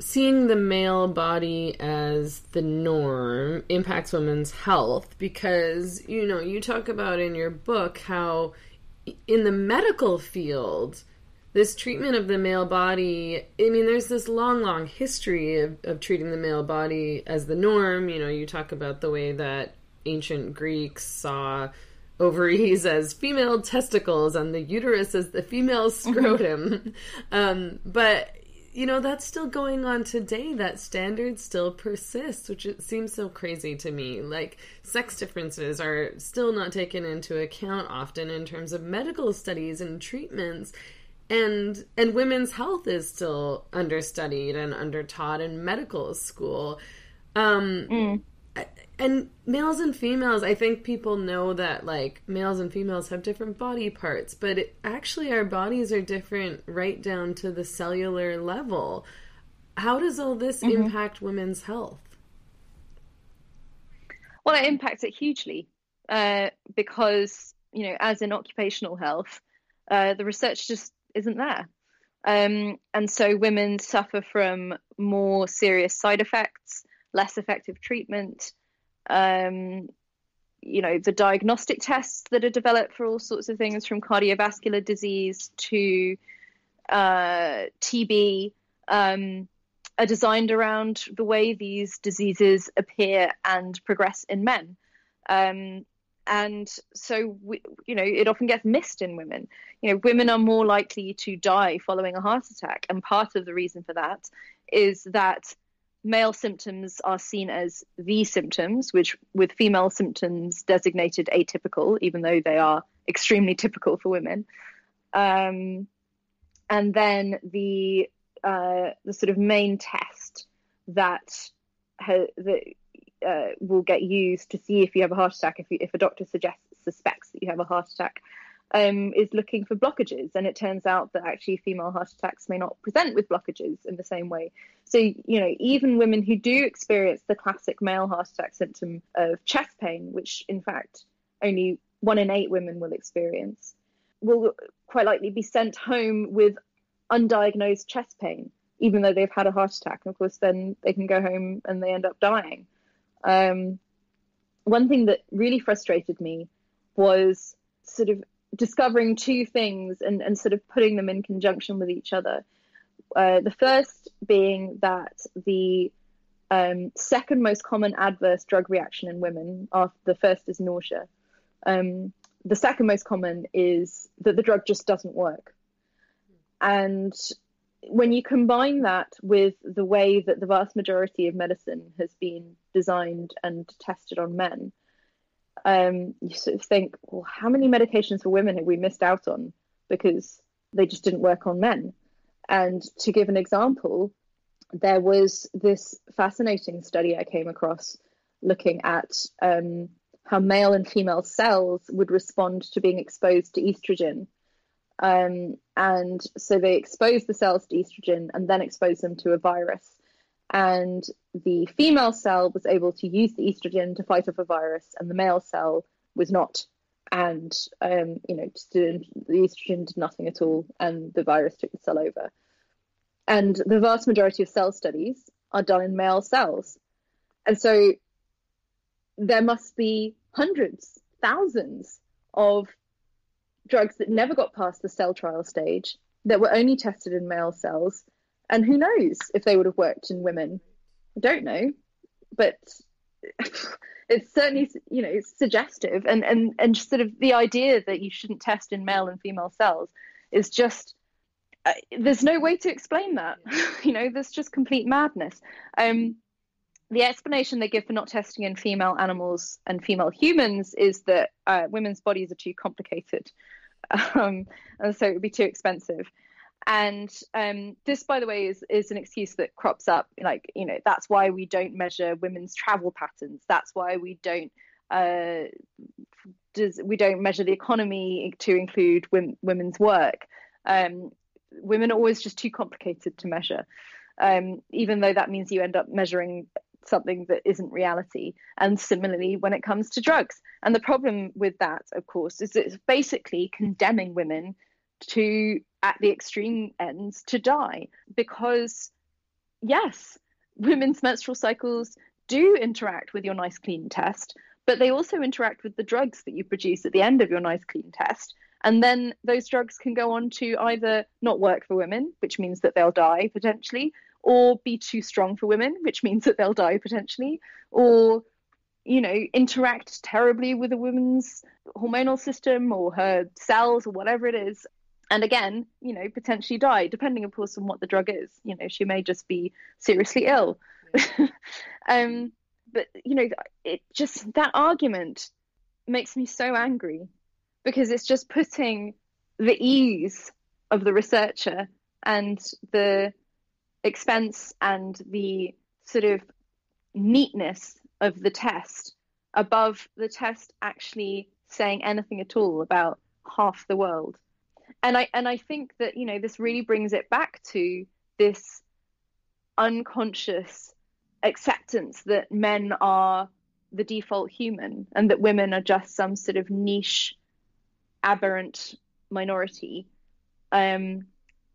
A: seeing the male body as the norm impacts women's health because you know you talk about in your book how in the medical field this treatment of the male body i mean there's this long long history of, of treating the male body as the norm. You know you talk about the way that ancient greeks saw ovaries as female testicles and the uterus as the female scrotum. Um, but you know that's still going on today. That standard still persists which it seems so crazy to me. Like sex differences are still not taken into account often in terms of medical studies and treatments and and women's health is still understudied and undertaught in medical school. Um and males and females i think people know that like males and females have different body parts but it, actually our bodies are different right down to the cellular level. How does all this impact women's health?
B: Well, it impacts it hugely uh, because, you know, as in occupational health, uh, the research just isn't there. Um, and so women suffer from more serious side effects, less effective treatment. Um, you know, the diagnostic tests that are developed for all sorts of things from cardiovascular disease to uh, TB um, are designed around the way these diseases appear and progress in men. And so, we, you know, it often gets missed in women. You know, women are more likely to die following a heart attack. And part of the reason for that is that male symptoms are seen as the symptoms, which with female symptoms designated atypical, even though they are extremely typical for women. Um, and then the uh, the sort of main test that ha- that uh, will get used to see if you have a heart attack, if you, if a doctor suggests suspects that you have a heart attack, um, is looking for blockages. And it turns out that actually female heart attacks may not present with blockages in the same way. So you know, even women who do experience the classic male heart attack symptom of chest pain, which in fact only one in eight women will experience, will quite likely be sent home with undiagnosed chest pain, even though they've had a heart attack. And of course, then they can go home and they end up dying. Um, one thing that really frustrated me was sort of discovering two things and, and sort of putting them in conjunction with each other. Uh, the first being that the um, second most common adverse drug reaction in women, after the first is nausea. Um, the second most common is that the drug just doesn't work. And when you combine that with the way that the vast majority of medicine has been designed and tested on men, um, you sort of think, well, how many medications for women have we missed out on because they just didn't work on men. And to give an example, there was this fascinating study I came across looking at um, how male and female cells would respond to being exposed to estrogen. Um, and so they exposed the cells to estrogen and then exposed them to a virus. And the female cell was able to use the estrogen to fight off a virus, and the male cell was not. And um, you know, the estrogen did nothing at all, and the virus took the cell over. And the vast majority of cell studies are done in male cells. And so there must be hundreds, thousands of drugs that never got past the cell trial stage that were only tested in male cells. And who knows if they would have worked in women? I don't know. But it's certainly, you know, suggestive. And, and, and sort of the idea that you shouldn't test in male and female cells is just uh, there's no way to explain that. you know, there's just complete madness. Um, the explanation they give for not testing in female animals and female humans is that uh, women's bodies are too complicated, um, and so it would be too expensive. And um, this, by the way, is is an excuse that crops up. Like you know, that's why we don't measure women's travel patterns. That's why we don't. Uh, does we don't measure the economy to include women, women's work. Um, women are always just too complicated to measure. Um, even though that means you end up measuring something that isn't reality. And similarly, when it comes to drugs. And the problem with that, of course, is it's basically condemning women to, at the extreme ends, to die. Because, yes, women's menstrual cycles do interact with your nice clean test, but they also interact with the drugs that you produce at the end of your nice clean test. And then those drugs can go on to either not work for women, which means that they'll die potentially, or be too strong for women, which means that they'll die potentially, or you know, interact terribly with a woman's hormonal system or her cells or whatever it is. And again, you know, potentially die, depending, of course, on what the drug is. You know, she may just be seriously ill. um, but, you know, it just, that argument makes me so angry because it's just putting the ease of the researcher and the expense and the sort of neatness of the test above the test actually saying anything at all about half the world and i and i think that you know this really brings it back to this unconscious acceptance that men are the default human and that women are just some sort of niche aberrant minority um,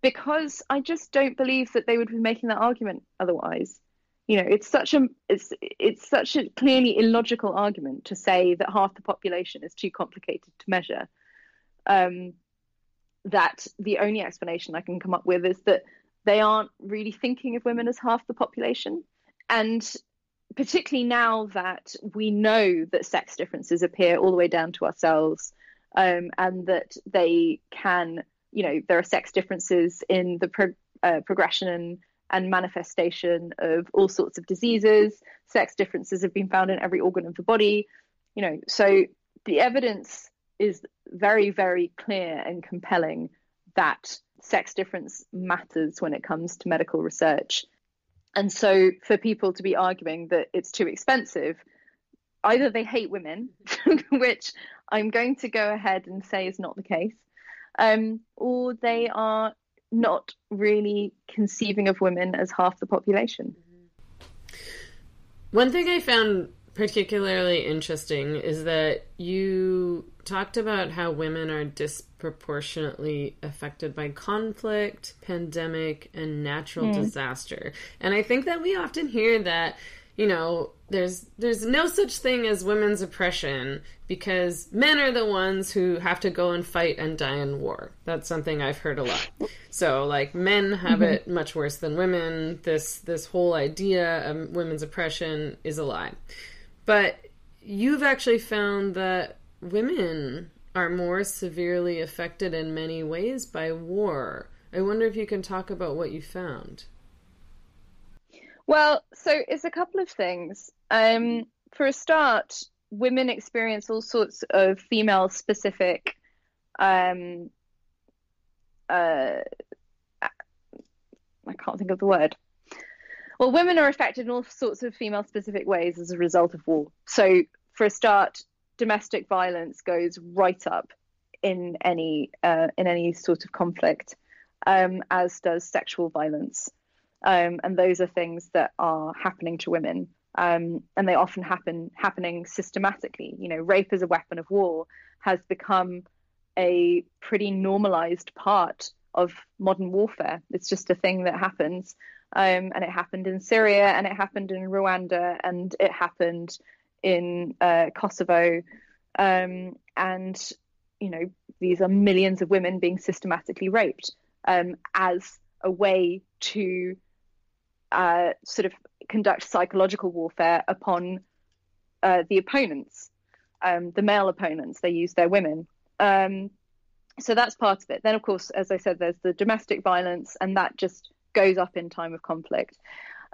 B: because I just don't believe that they would be making that argument otherwise. You know, it's such a it's it's such a clearly illogical argument to say that half the population is too complicated to measure. Um, that the only explanation I can come up with is that they aren't really thinking of women as half the population, and particularly now that we know that sex differences appear all the way down to ourselves, um, and that they can you know there are sex differences in the pro- uh, progression and, and manifestation of all sorts of diseases. Sex differences have been found in every organ of the body. You know, so the evidence is very, very clear and compelling that sex difference matters when it comes to medical research. And so, for people to be arguing that it's too expensive, either they hate women, which I'm going to go ahead and say is not the case, um, or they are not really conceiving of women as half the population.
A: One thing I found particularly interesting is that you talked about how women are disproportionately affected by conflict, pandemic, and natural mm. disaster. And I think that we often hear that you know, there's there's no such thing as women's oppression because men are the ones who have to go and fight and die in war. That's something I've heard a lot. So like men have mm-hmm. it much worse than women. This this whole idea of women's oppression is a lie. But you've actually found that women are more severely affected in many ways by war. I wonder if you can talk about what you found.
B: Well, so it's a couple of things. Um, for a start, women experience all sorts of female specific um, uh, I can't think of the word. Well, women are affected in all sorts of female specific ways as a result of war. So, for a start, domestic violence goes right up in any uh, in any sort of conflict, um, as does sexual violence, um, and those are things that are happening to women, um, and they often happen happening systematically. You know, rape as a weapon of war has become a pretty normalized part of modern warfare. It's just a thing that happens. Um, and it happened in Syria, and it happened in Rwanda, and it happened in uh, Kosovo. Um, and, you know, these are millions of women being systematically raped um, as a way to uh, sort of conduct psychological warfare upon uh, the opponents, um, the male opponents. They use their women. Um, so that's part of it. Then, of course, as I said, there's the domestic violence, and that just goes up in time of conflict.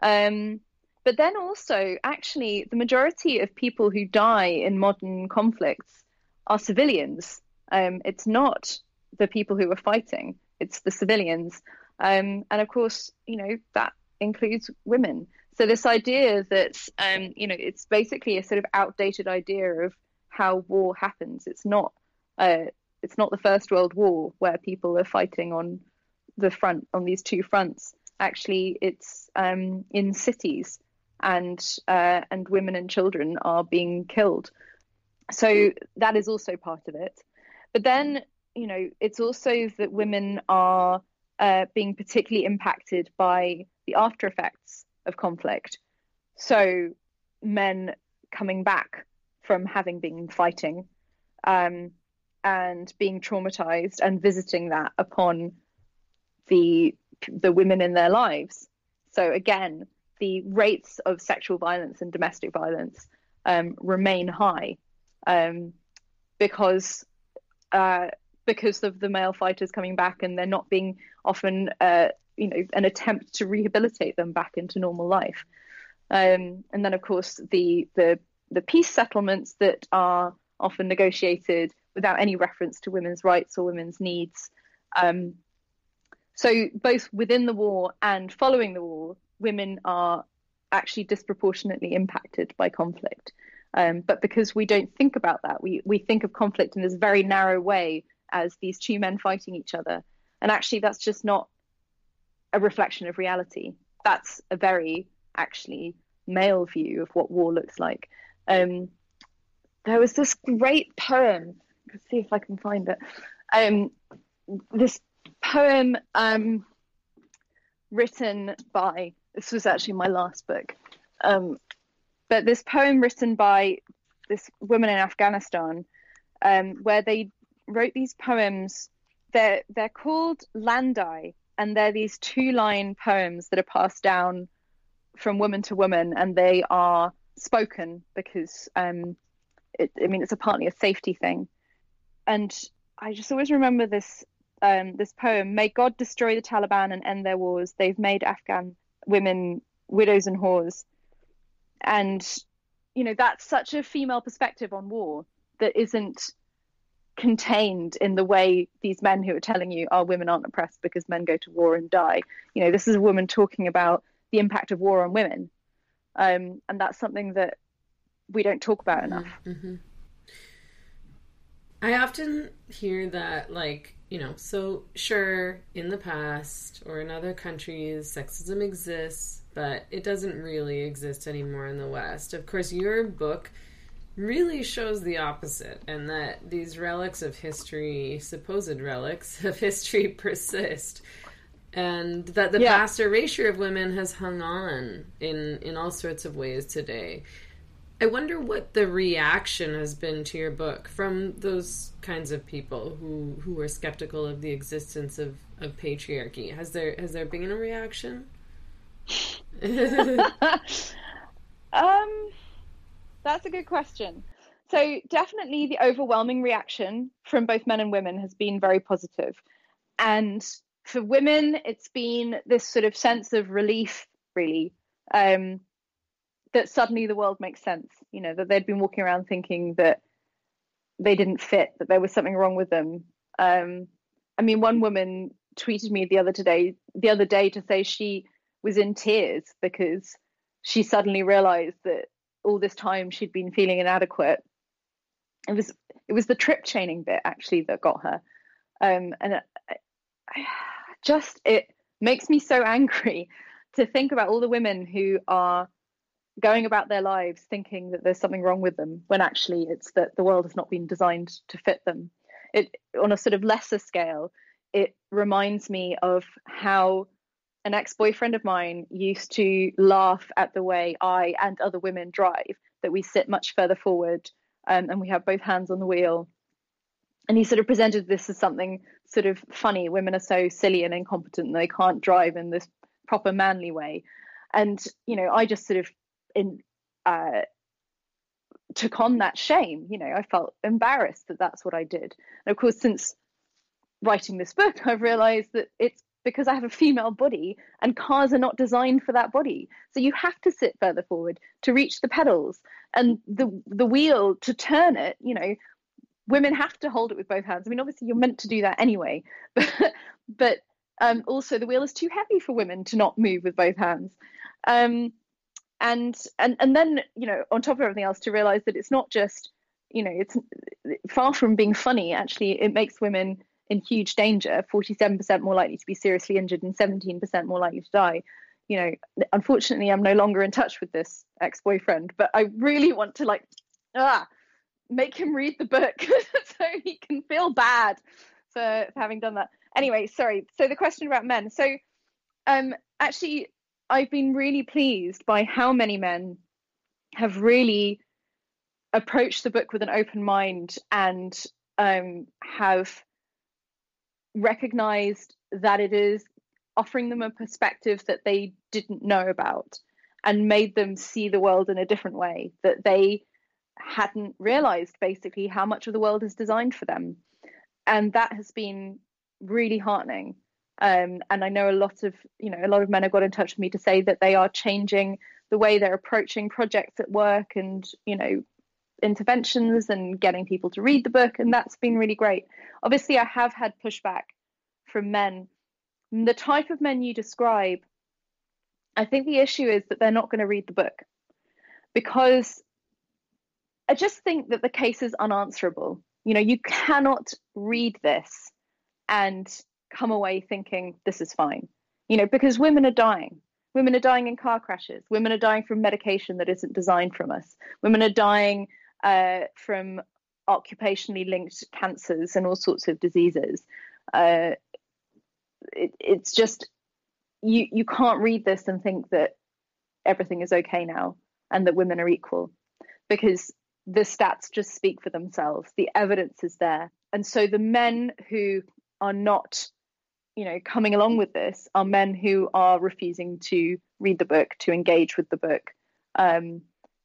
B: Um, but then also, actually, the majority of people who die in modern conflicts are civilians. Um, it's not the people who are fighting, it's the civilians. Um, and of course, you know, that includes women. So this idea that, um, you know, it's basically a sort of outdated idea of how war happens. It's not, uh, it's not the First World War where people are fighting on the front on these two fronts. Actually, it's um, in cities, and uh, and women and children are being killed. So that is also part of it. But then, you know, it's also that women are uh, being particularly impacted by the after effects of conflict. So men coming back from having been fighting um, and being traumatized and visiting that upon the the women in their lives. So again, the rates of sexual violence and domestic violence um, remain high um, because uh, because of the male fighters coming back and they're not being often uh, you know an attempt to rehabilitate them back into normal life. Um, and then of course the the the peace settlements that are often negotiated without any reference to women's rights or women's needs. Um, so, both within the war and following the war, women are actually disproportionately impacted by conflict. Um, but because we don't think about that, we, we think of conflict in this very narrow way as these two men fighting each other. And actually, that's just not a reflection of reality. That's a very actually male view of what war looks like. Um, there was this great poem Let's see if I can find it. Um, this poem um, written by this was actually my last book, um, but this poem written by this woman in Afghanistan, um, where they wrote these poems. They're they're called Landay, and they're these two line poems that are passed down from woman to woman, and they are spoken because um, it, I mean it's a partly a safety thing and I just always remember this um, this poem. May God destroy the Taliban and end their wars. They've made Afghan women widows and whores, and you know that's such a female perspective on war that isn't contained in the way these men who are telling you our oh, women aren't oppressed because men go to war and die. You know, this is a woman talking about the impact of war on women, um, and that's something that we don't talk about enough.
A: Mm-hmm. I often hear that, like, you know, so sure, in the past or in other countries, sexism exists, but it doesn't really exist anymore in the West. Of course, your book really shows the opposite, and that these relics of history, supposed relics of history, persist. And that the yeah. past erasure of women has hung on in, in all sorts of ways today. I wonder what the reaction has been to your book from those kinds of people who who are skeptical of the existence of, of patriarchy. Has there has there been a reaction?
B: um, that's a good question. So definitely, the overwhelming reaction from both men and women has been very positive. and for women, it's been this sort of sense of relief, really. Um, that suddenly the world makes sense. You know, that they'd been walking around thinking that they didn't fit, that there was something wrong with them. Um, I mean, one woman tweeted me the other day the other day to say she was in tears because she suddenly realized that all this time she'd been feeling inadequate. It was it was the trip chaining bit actually that got her, um, and I, just it makes me so angry to think about all the women who are going about their lives thinking that there's something wrong with them when actually it's that the world has not been designed to fit them. It on a sort of lesser scale, it reminds me of how an ex-boyfriend of mine used to laugh at the way I and other women drive, that we sit much further forward um, and we have both hands on the wheel. And he sort of presented this as something sort of funny. Women are so silly and incompetent and they can't drive in this proper manly way. And, you know, I just sort of in uh, took on that shame. You know, I felt embarrassed that that's what I did. And of course, since writing this book, I've realized that it's because I have a female body and cars are not designed for that body. So you have to sit further forward to reach the pedals and the the wheel to turn it, you know, women have to hold it with both hands. I mean, obviously you're meant to do that anyway, but but um, also the wheel is too heavy for women to not move with both hands. Um, and and and then you know on top of everything else to realize that it's not just you know it's far from being funny actually it makes women in huge danger 47% more likely to be seriously injured and 17% more likely to die. You know unfortunately i'm no longer in touch with this ex-boyfriend but i really want to like ah make him read the book so he can feel bad for, for having done that. Anyway sorry. So the question about men. So um actually i've been really pleased by how many men have really approached the book with an open mind and um, have recognized that it is offering them a perspective that they didn't know about and made them see the world in a different way that they hadn't realized basically how much of the world is designed for them. And that has been really heartening. Um, and i know a lot of you know a lot of men have got in touch with me to say that they are changing the way they're approaching projects at work and you know interventions and getting people to read the book and that's been really great. Obviously i have had pushback from men. The type of men you describe i think the issue is that they're not going to read the book because i just think that the case is unanswerable. You know you cannot read this and come away thinking this is fine you know because women are dying. Women are dying in car crashes. Women are dying from medication that isn't designed from us. Women are dying uh, from occupationally linked cancers and all sorts of diseases. Uh, it, it's just you you can't read this and think that everything is okay now and that women are equal because the stats just speak for themselves. The evidence is there, and so the men who are not you know coming along with this are men who are refusing to read the book to engage with the book um,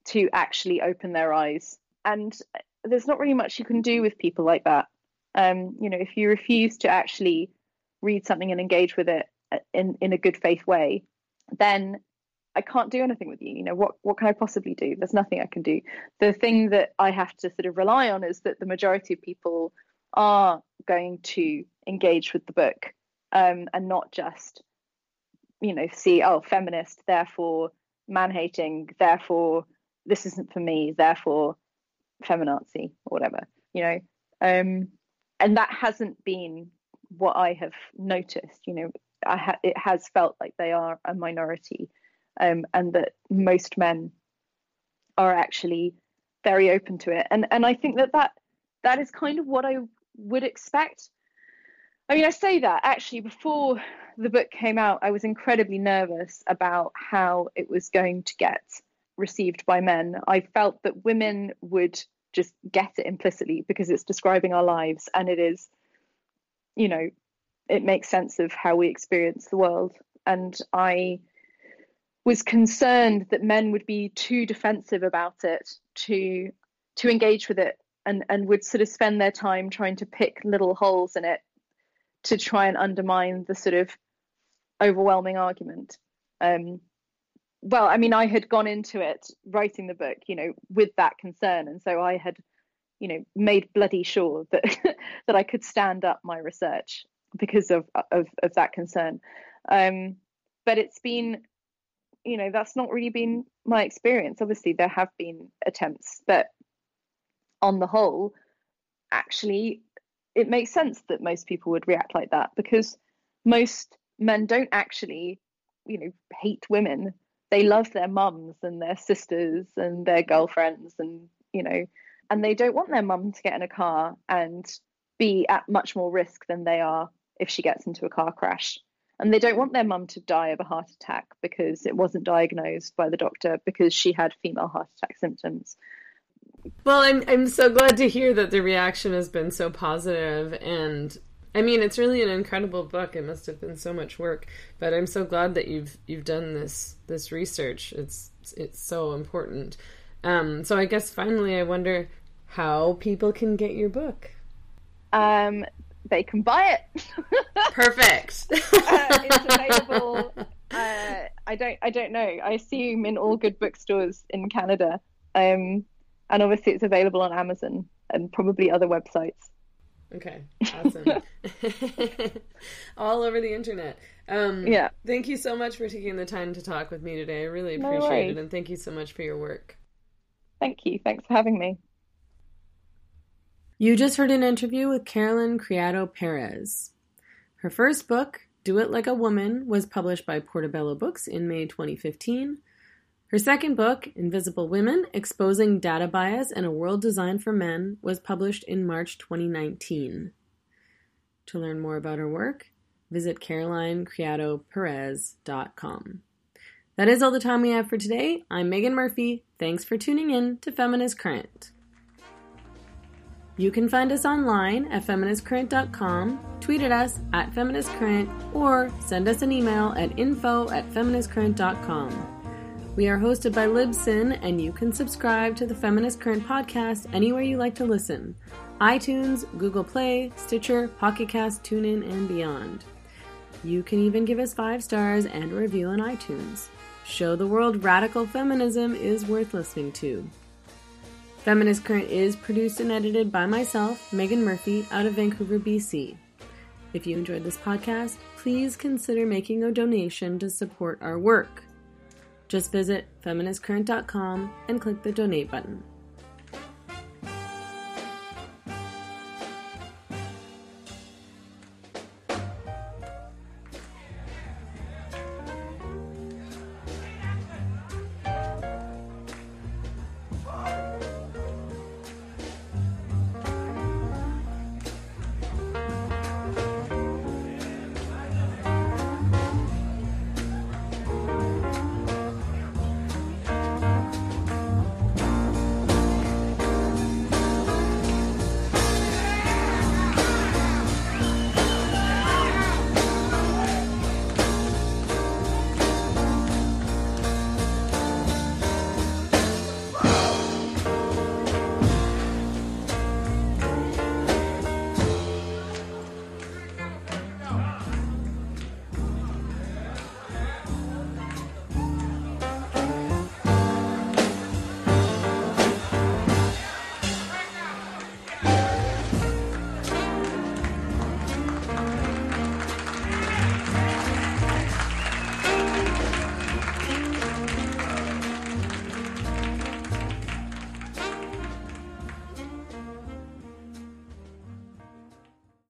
B: to actually open their eyes and there's not really much you can do with people like that. Um, you know, if you refuse to actually read something and engage with it uh, in in a good faith way, then I can't do anything with you. You know, what what can I possibly do? There's nothing I can do. The thing that I have to sort of rely on is that the majority of people are going to engage with the book um, and not just, you know, see oh feminist, therefore man hating, therefore this isn't for me, therefore feminazi or whatever, you know. Um, and that hasn't been what I have noticed. You know, ha- it has felt like they are a minority, um, and that most men are actually very open to it. And and I think that that that is kind of what I would expect. I mean, I say that actually before the book came out, I was incredibly nervous about how it was going to get received by men. I felt that women would just get it implicitly because it's describing our lives and it is, you know, it makes sense of how we experience the world. And I was concerned that men would be too defensive about it to to engage with it and, and would sort of spend their time trying to pick little holes in it to try and undermine the sort of overwhelming argument. Um, well, I mean, I had gone into it writing the book, you know, with that concern, and so I had, you know, made bloody sure that that I could stand up my research because of of, of that concern. Um, but it's been, you know, that's not really been my experience. Obviously, there have been attempts, but on the whole, actually, it makes sense that most people would react like that because most men don't actually, you know, hate women. They love their mums and their sisters and their girlfriends and, you know, and they don't want their mum to get in a car and be at much more risk than they are if she gets into a car crash. And they don't want their mum to die of a heart attack because it wasn't diagnosed by the doctor because she had female heart attack symptoms.
A: Well, I'm I'm so glad to hear that the reaction has been so positive and I mean, it's really an incredible book. It must have been so much work, but I'm so glad that you've you've done this this research. It's it's so important. Um, so I guess finally, I wonder how people can get your book.
B: Um, they can buy it.
A: Perfect.
B: uh, it's available. Uh, I don't. I don't know. I assume in all good bookstores in Canada, um, and obviously it's available on Amazon and probably other websites.
A: Okay, awesome. All over the internet. Um,
B: Yeah.
A: Thank you so much for taking the time to talk with me today. I really
B: No
A: appreciate it, and thank you so much for your work.
B: Thank you. Thanks for having me.
A: You just heard an interview with Caroline Criado Perez. Her first book, Do It Like a Woman, was published by Portobello Books in May 2015. Her second book, Invisible Women Exposing Data Bias and a World Designed for Men, was published in March 2019. To learn more about her work, visit CarolineCriadoPerez.com. That is all the time we have for today. I'm Meghan Murphy. Thanks for tuning in to Feminist Current. You can find us online at feministcurrent.com, tweet at us at feministcurrent, or send us an email at info at feministcurrent.com. We are hosted by Libsyn, and you can subscribe to the Feminist Current podcast anywhere you like to listen iTunes, Google Play, Stitcher, Pocket Cast, TuneIn, and beyond. You can even give us five stars and a review on iTunes. Show the world radical feminism is worth listening to. Feminist Current is produced and edited by myself, Meghan Murphy, out of Vancouver, BC. If you enjoyed this podcast, please consider making a donation to support our work. Just visit feministcurrent.com and click the donate button.